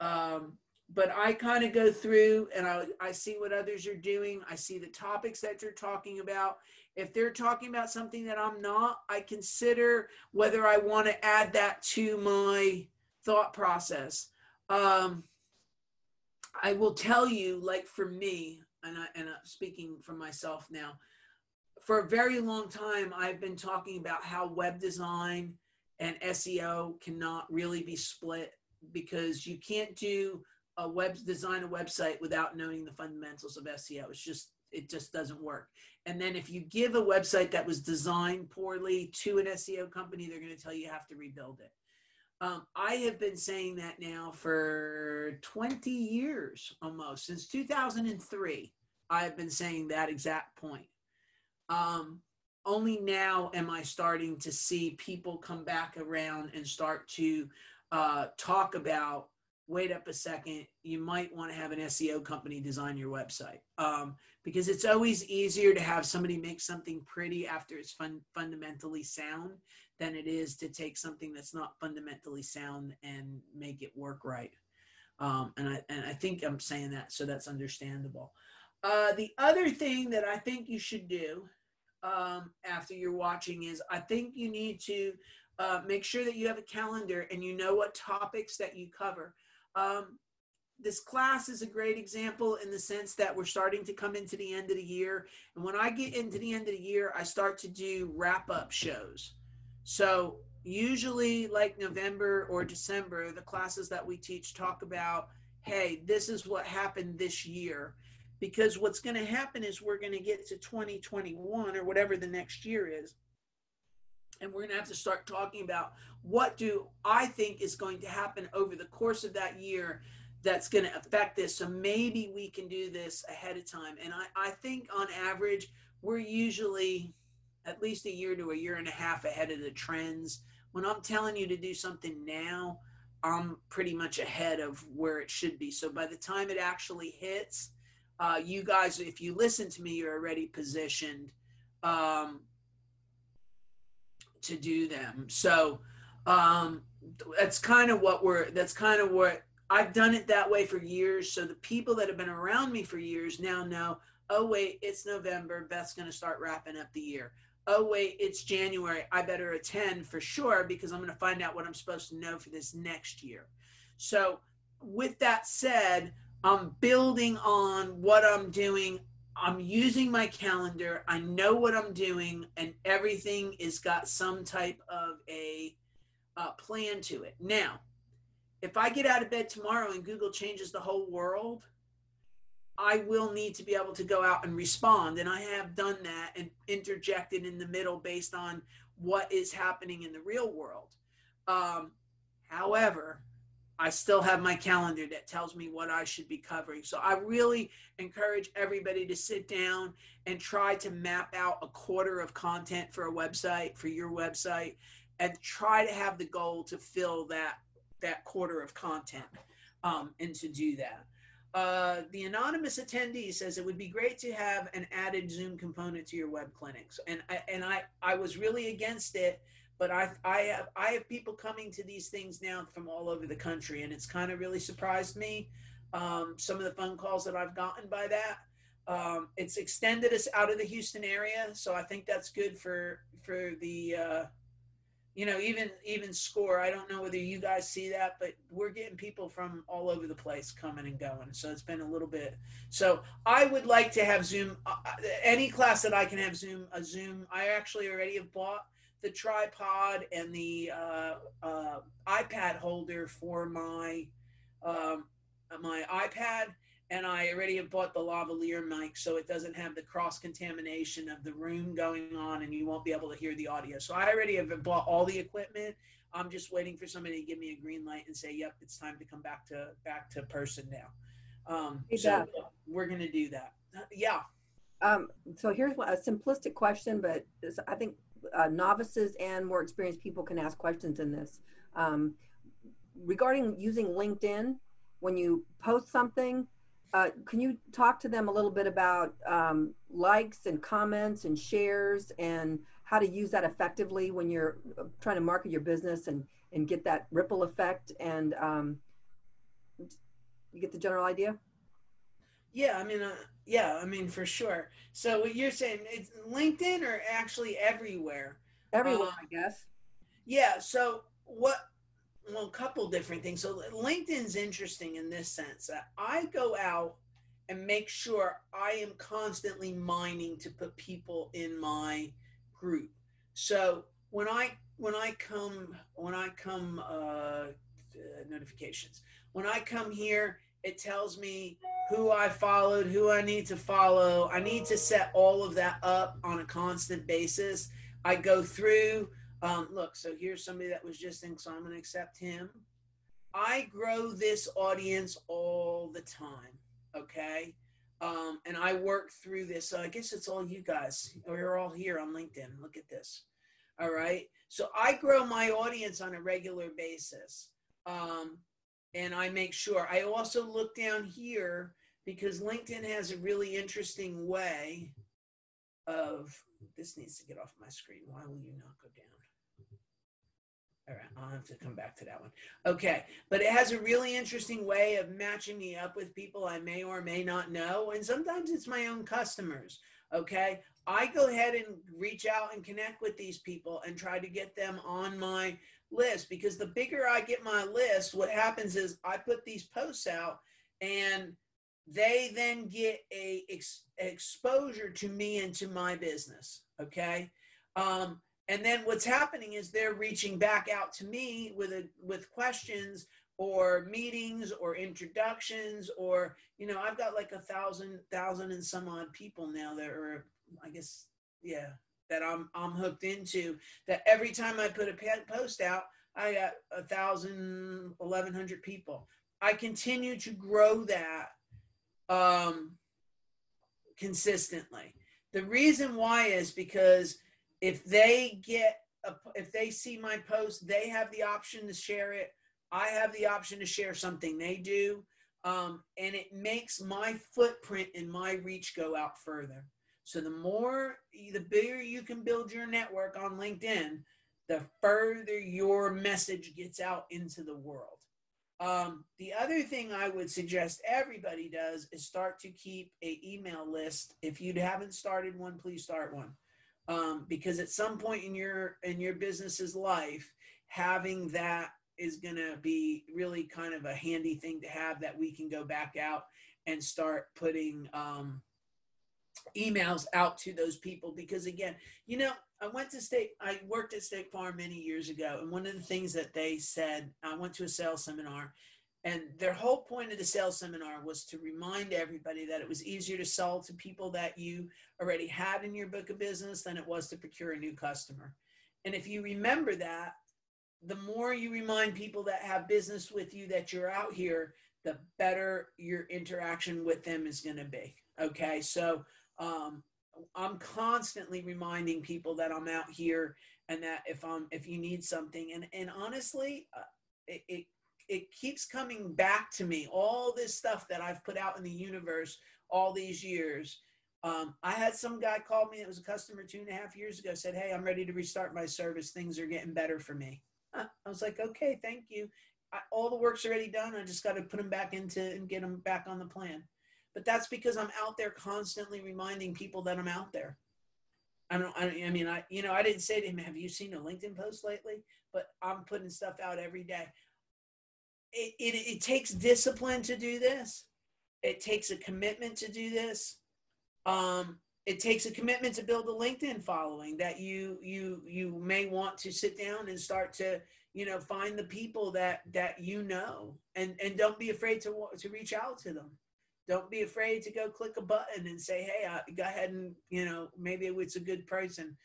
Um, but I kind of go through and I, I see what others are doing. I see the topics that you're talking about. If they're talking about something that I'm not, I consider whether I want to add that to my thought process. Um, I will tell you, like for me, and, I, and I'm speaking for myself now, for a very long time, I've been talking about how web design and SEO cannot really be split because you can't do a web design a website without knowing the fundamentals of SEO. It's just it just doesn't work. And then if you give a website that was designed poorly to an SEO company, they're going to tell you you have to rebuild it. Um, I have been saying that now for 20 years almost since 2003. I have been saying that exact point. Um, only now am I starting to see people come back around and start to uh, talk about wait up a second, you might want to have an SEO company design your website. Um, because it's always easier to have somebody make something pretty after it's fun, fundamentally sound than it is to take something that's not fundamentally sound and make it work right. Um, and I and I think I'm saying that, so that's understandable. Uh, the other thing that I think you should do um, after you're watching is I think you need to uh, make sure that you have a calendar and you know what topics that you cover. Um, this class is a great example in the sense that we're starting to come into the end of the year. And when I get into the end of the year, I start to do wrap up shows. So, usually, like November or December, the classes that we teach talk about hey, this is what happened this year. Because what's going to happen is we're going to get to 2021 or whatever the next year is and we're going to have to start talking about what do I think is going to happen over the course of that year that's going to affect this. So maybe we can do this ahead of time. And I, I think on average, we're usually at least a year to a year and a half ahead of the trends. When I'm telling you to do something now, I'm pretty much ahead of where it should be. So by the time it actually hits, uh, you guys, if you listen to me, you're already positioned. Um, to do them. So um, that's kind of what we're, that's kind of what I've done it that way for years. So the people that have been around me for years now know, oh, wait, it's November. Beth's going to start wrapping up the year. Oh, wait, it's January. I better attend for sure because I'm going to find out what I'm supposed to know for this next year. So, with that said, I'm building on what I'm doing I'm using my calendar. I know what I'm doing, and everything is got some type of a uh, plan to it. Now, if I get out of bed tomorrow and Google changes the whole world, I will need to be able to go out and respond. And I have done that and interjected in the middle based on what is happening in the real world. Um, however, I still have my calendar that tells me what I should be covering. So I really encourage everybody to sit down and try to map out a quarter of content for a website, for your website, and try to have the goal to fill that that quarter of content um, and to do that. Uh, the anonymous attendee says it would be great to have an added Zoom component to your web clinics, and I, and I I was really against it but I I have I have people coming to these things now from all over the country, and it's kind of really surprised me. Um, some of the phone calls that I've gotten by that. Um, it's extended us out of the Houston area, so I think that's good for for the uh, you know even even score. I don't know whether you guys see that, but we're getting people from all over the place coming and going. So it's been a little bit. So I would like to have Zoom. Uh, any class that I can have Zoom a Zoom. I actually already have bought the tripod and the uh, uh, iPad holder for my um, my iPad, and I already have bought the lavalier mic, so it doesn't have the cross contamination of the room going on, and you won't be able to hear the audio. So I already have bought all the equipment. I'm just waiting for somebody to give me a green light and say, "Yep, it's time to come back to back to person now." Um, so we're gonna do that. Uh, yeah. Um, so here's a simplistic question, but I think uh, novices and more experienced people can ask questions in this. Um, regarding using LinkedIn, when you post something, uh, can you talk to them a little bit about um, likes and comments and shares and how to use that effectively when you're uh, trying to market your business and and get that ripple effect and um, you get the general idea yeah i mean uh, yeah i mean for sure so what you're saying it's linkedin or actually everywhere everywhere uh, i guess yeah so what well, a couple different things. So LinkedIn's interesting in this sense. That I go out and make sure I am constantly mining to put people in my group. So when I when I come when I come uh, notifications when I come here, it tells me who I followed, who I need to follow. I need to set all of that up on a constant basis. I go through um, look, so here's somebody that was just in, so I'm going to accept him. I grow this audience all the time, okay? Um, and I work through this. So I guess it's all you guys. We're all here on LinkedIn. Look at this. All right. So I grow my audience on a regular basis. Um, and I make sure. I also look down here because LinkedIn has a really interesting way of this needs to get off my screen. Why will you not go down? All right, I'll have to come back to that one. Okay, but it has a really interesting way of matching me up with people I may or may not know. And sometimes it's my own customers. Okay, I go ahead and reach out and connect with these people and try to get them on my list because the bigger I get my list, what happens is I put these posts out and they then get a ex- exposure to me and to my business. Okay. Um, and then what's happening is they're reaching back out to me with a with questions or meetings or introductions or you know i've got like a thousand thousand and some odd people now that are i guess yeah that i'm i'm hooked into that every time i put a post out i got a thousand eleven hundred people. I continue to grow that um consistently. The reason why is because if they get a, if they see my post they have the option to share it. I have the option to share something they do um, and it makes my footprint and my reach go out further so the more the bigger you can build your network on linkedin the further your message gets out into the world. Um, the other thing i would suggest everybody does is start to keep a email list. If you haven't started one please start one. Um, because at some point in your in your business's life having that is going to be really kind of a handy thing to have that we can go back out and start putting um, emails out to those people because again you know i went to state i worked at state farm many years ago and one of the things that they said i went to a sales seminar and their whole point of the sales seminar was to remind everybody that it was easier to sell to people that you already had in your book of business than it was to procure a new customer. And if you remember that, the more you remind people that have business with you that you're out here, the better your interaction with them is going to be. Okay. So um, I'm constantly reminding people that I'm out here and that if I'm, if you need something and, and honestly, uh, it, it it keeps coming back to me. All this stuff that i've put out in the universe all these years. Um, i had some guy call me it was a customer two and a half years ago said hey i'm ready to restart my service. Things are getting better for me. I was like okay thank you. I, all the work's already done. I just got to put them back into and get them back on the plan but that's because i'm out there constantly reminding people that i'm out there I don't. I, mean, I you know, I didn't say to him, "Have you seen a LinkedIn post lately?" But I'm putting stuff out every day it, it, it takes discipline to do this. It takes a commitment to do this. Um, it takes a commitment to build a LinkedIn following that you you you may want to sit down and start to you know find the people that that you know and and don't be afraid to to reach out to them. Don't be afraid to go click a button and say, hey, uh, go ahead and you know maybe it's a good person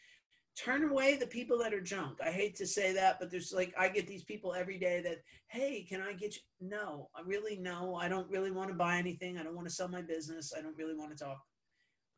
turn away the people that are junk. I hate to say that, but there's like I get these people every day that, hey, can I get you? No, I really no. I don't really want to buy anything. I don't want to sell my business. I don't really want to talk.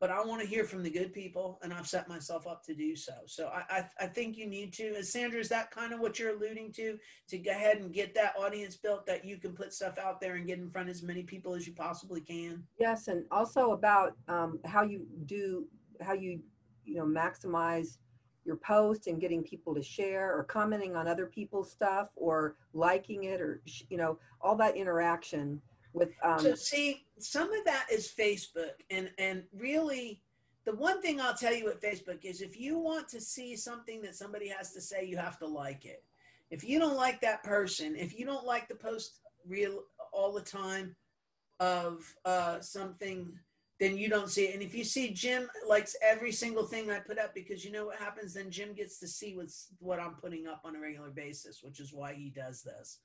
But I want to hear from the good people, and I've set myself up to do so. So I, I, I think you need to. As Sandra, is that kind of what you're alluding to? To go ahead and get that audience built, that you can put stuff out there and get in front of as many people as you possibly can. Yes, and also about um, how you do how you you know maximize your post and getting people to share or commenting on other people's stuff or liking it or you know all that interaction with um, so see some of that is facebook and and really the one thing i'll tell you with facebook is if you want to see something that somebody has to say you have to like it. If you don't like that person if you don't like the post real all the time of uh, something then you don't see it. And if you see jim likes every single thing i put up because you know what happens? Then jim gets to see what's what i'm putting up on a regular basis which is why he does this.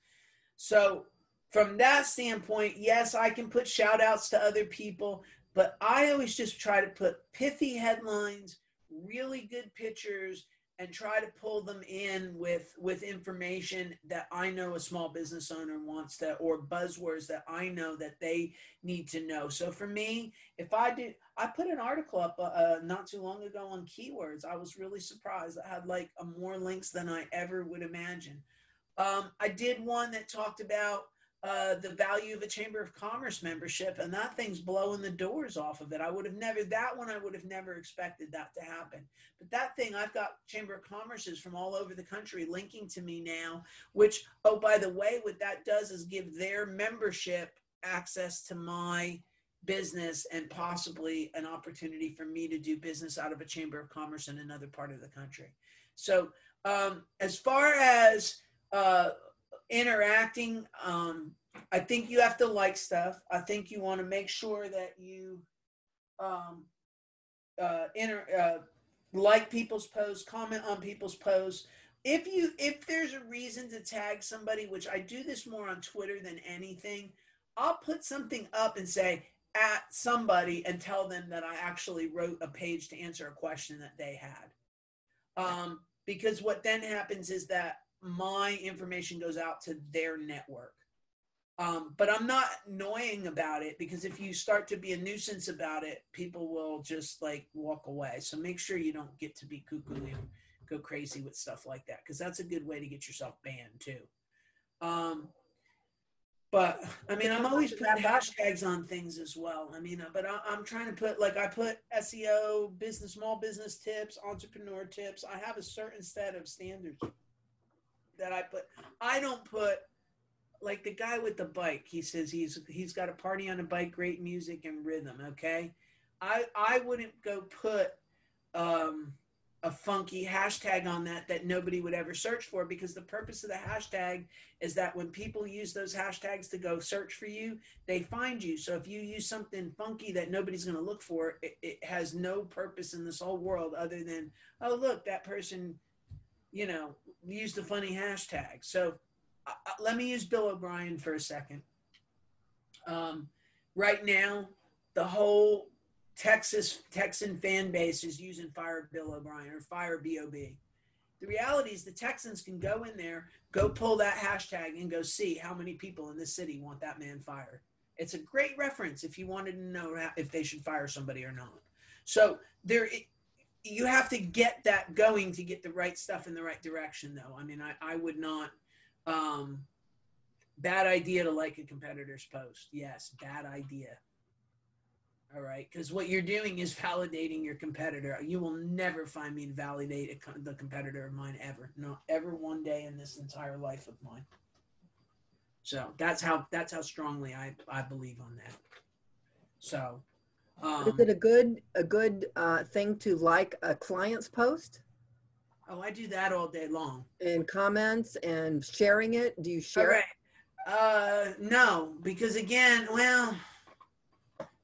So from that standpoint, yes, I can put shout outs to other people, but I always just try to put pithy headlines, really good pictures, and try to pull them in with with information that I know a small business owner wants to or buzzwords that I know that they need to know. So for me, if I do I put an article up uh, uh not too long ago on keywords. I was really surprised. I had like more links than I ever would imagine. Um, I did one that talked about uh, the value of a Chamber of Commerce membership, and that thing's blowing the doors off of it. I would have never, that one I would have never expected that to happen. But that thing, I've got Chamber of Commerce's from all over the country linking to me now, which, oh, by the way, what that does is give their membership access to my business and possibly an opportunity for me to do business out of a Chamber of Commerce in another part of the country. So, um, as far as uh, interacting um i think you have to like stuff. I think you want to make sure that you um uh inter uh like people's posts comment on people's posts. If you if there's a reason to tag somebody which i do this more on twitter than anything i'll put something up and say at somebody and tell them that i actually wrote a page to answer a question that they had. Um because what then happens is that my information goes out to their network. Um, but I'm not annoying about it because if you start to be a nuisance about it, people will just like walk away. So make sure you don't get to be cuckoo and go crazy with stuff like that because that's a good way to get yourself banned too. Um, but I mean, I'm always putting hashtags on things as well. I mean, but I, am trying to put like I put SEO, business, small business tips, entrepreneur tips. I have a certain set of standards that I put. I don't put like the guy with the bike. He says he's he's got a party on a bike, great music and rhythm. Okay, I I wouldn't go put um, a funky hashtag on that that nobody would ever search for because the purpose of the hashtag is that when people use those hashtags to go search for you, they find you. So if you use something funky that nobody's going to look for, it, it has no purpose in this whole world other than oh look that person you know, use the funny hashtag. So uh, uh, let me use Bill O'Brien for a second. Um, right now, the whole Texas Texan fan base is using Fire Bill O'Brien or Fire BOB. The reality is the Texans can go in there, go pull that hashtag, and go see how many people in this city want that man fired. It's a great reference if you wanted to know if they should fire somebody or not. So there, you have to get that going to get the right stuff in the right direction though. I mean i, I would not um bad idea to like a competitor's post. Yes bad idea. All right because what you're doing is validating your competitor. You will never find me validate a, the competitor of mine ever. Not ever one day in this entire life of mine. So that's how that's how strongly i i believe on that. So um, Is it a good a good uh, thing to like a client's post? Oh, I do that all day long. And comments and sharing it. Do you share it? Uh, no, because again, well,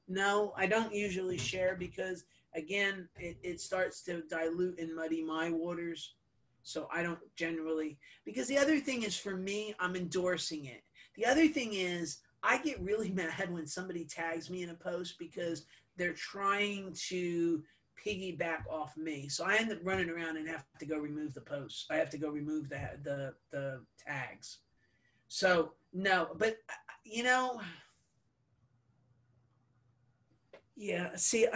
no, I don't usually share because again, it, it starts to dilute and muddy my waters. So I don't generally because the other thing is for me, I'm endorsing it. The other thing is I get really [LAUGHS] mad when somebody tags me in a post because they're trying to piggyback off me. So I end up running around and have to go remove the posts. I have to go remove the the the tags. So no, but you know, yeah. See,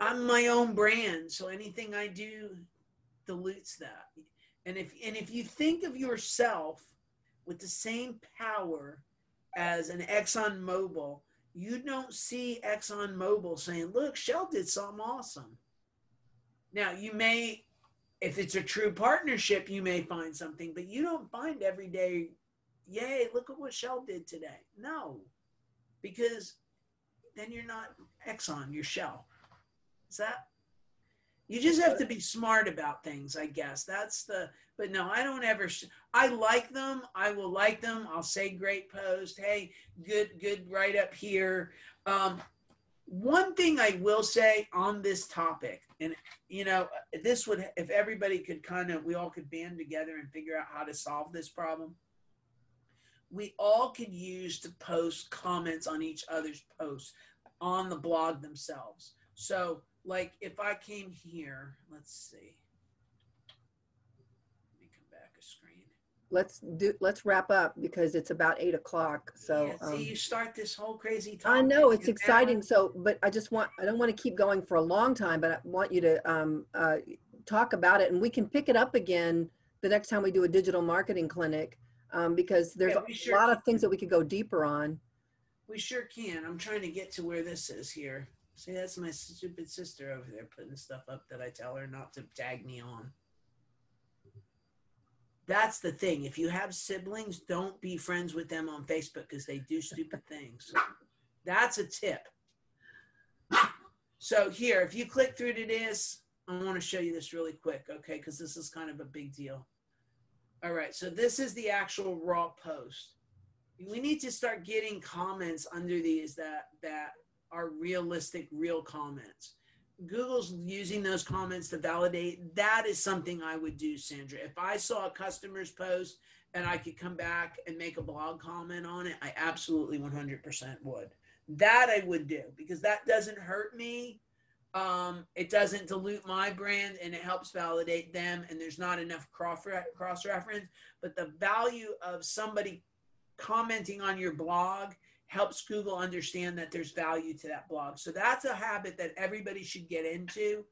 I'm my own brand, so anything I do dilutes that. And if and if you think of yourself with the same power as an Exxon Mobil, you don't see Exxon Mobil saying, "Look, Shell did something awesome." Now, you may if it's a true partnership, you may find something, but you don't find every day, "Yay, look at what Shell did today." No. Because then you're not Exxon, you're Shell. Is that you just have to be smart about things, I guess. That's the, but no, I don't ever, I like them. I will like them. I'll say great post. Hey, good, good right up here. Um, one thing I will say on this topic, and you know, this would, if everybody could kind of, we all could band together and figure out how to solve this problem. We all could use to post comments on each other's posts on the blog themselves. So, like if I came here, let's see. Let me come back a screen. Let's do. Let's wrap up because it's about eight o'clock. So yeah, see, um, you start this whole crazy. Time. I know it's exciting. So, but I just want. I don't want to keep going for a long time, but I want you to um, uh, talk about it, and we can pick it up again the next time we do a digital marketing clinic um, because there's Yeah, a sure lot of things that we could go deeper on. We sure can. I'm trying to get to where this is here. See, that's my stupid sister over there putting stuff up that I tell her not to tag me on. That's the thing. If you have siblings, don't be friends with them on Facebook because they do stupid things. That's a tip. So here, if you click through to this, I want to show you this really quick, okay? Because this is kind of a big deal. All right, so this is the actual raw post. We need to start getting comments under these that that are realistic, real comments. Google's using those comments to validate. That is something I would do, Sandra. If I saw a customer's post and I could come back and make a blog comment on it, I absolutely 100% would. That I would do because that doesn't hurt me. Um, it doesn't dilute my brand and it helps validate them. And there's not enough cross reference. But the value of somebody commenting on your blog helps Google understand that there's value to that blog. So that's a habit that everybody should get into.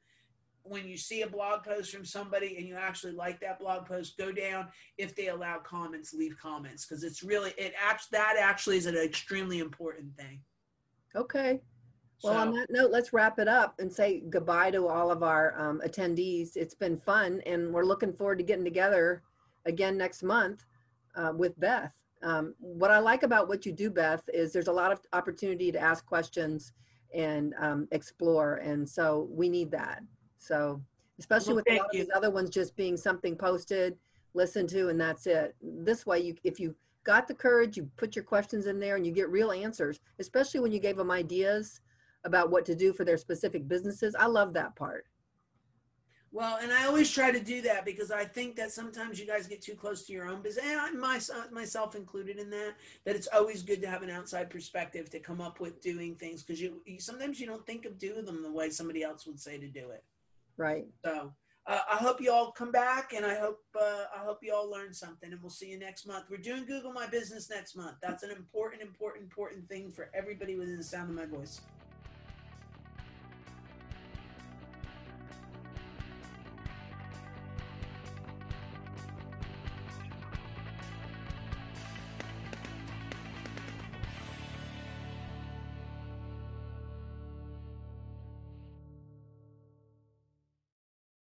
When you see a blog post from somebody and you actually like that blog post, go down. If they allow comments, leave comments because it's really it actually that actually is an extremely important thing. Okay. Well, on that note, let's wrap it up and say goodbye to all of our um, attendees. It's been fun, and we're looking forward to getting together again next month uh, with Beth. Um, what I like about what you do, Beth, is there's a lot of opportunity to ask questions and um, explore, and so we need that. So, especially Well, with a lot of these other ones just being something posted, listen to, and that's it. This way, you if you got the courage, you put your questions in there, and you get real answers. Especially when you gave them ideas about what to do for their specific businesses. I love that part. Well, and I always try to do that because I think that sometimes you guys get too close to your own business, and I, my, myself included in that. That it's always good to have an outside perspective to come up with doing things because you, you sometimes you don't think of doing them the way somebody else would say to do it. Right. So uh, I hope you all come back, and I hope uh, I hope you all learn something, and we'll see you next month. We're doing Google My Business next month. That's an important, important, important thing for everybody within the sound of my voice.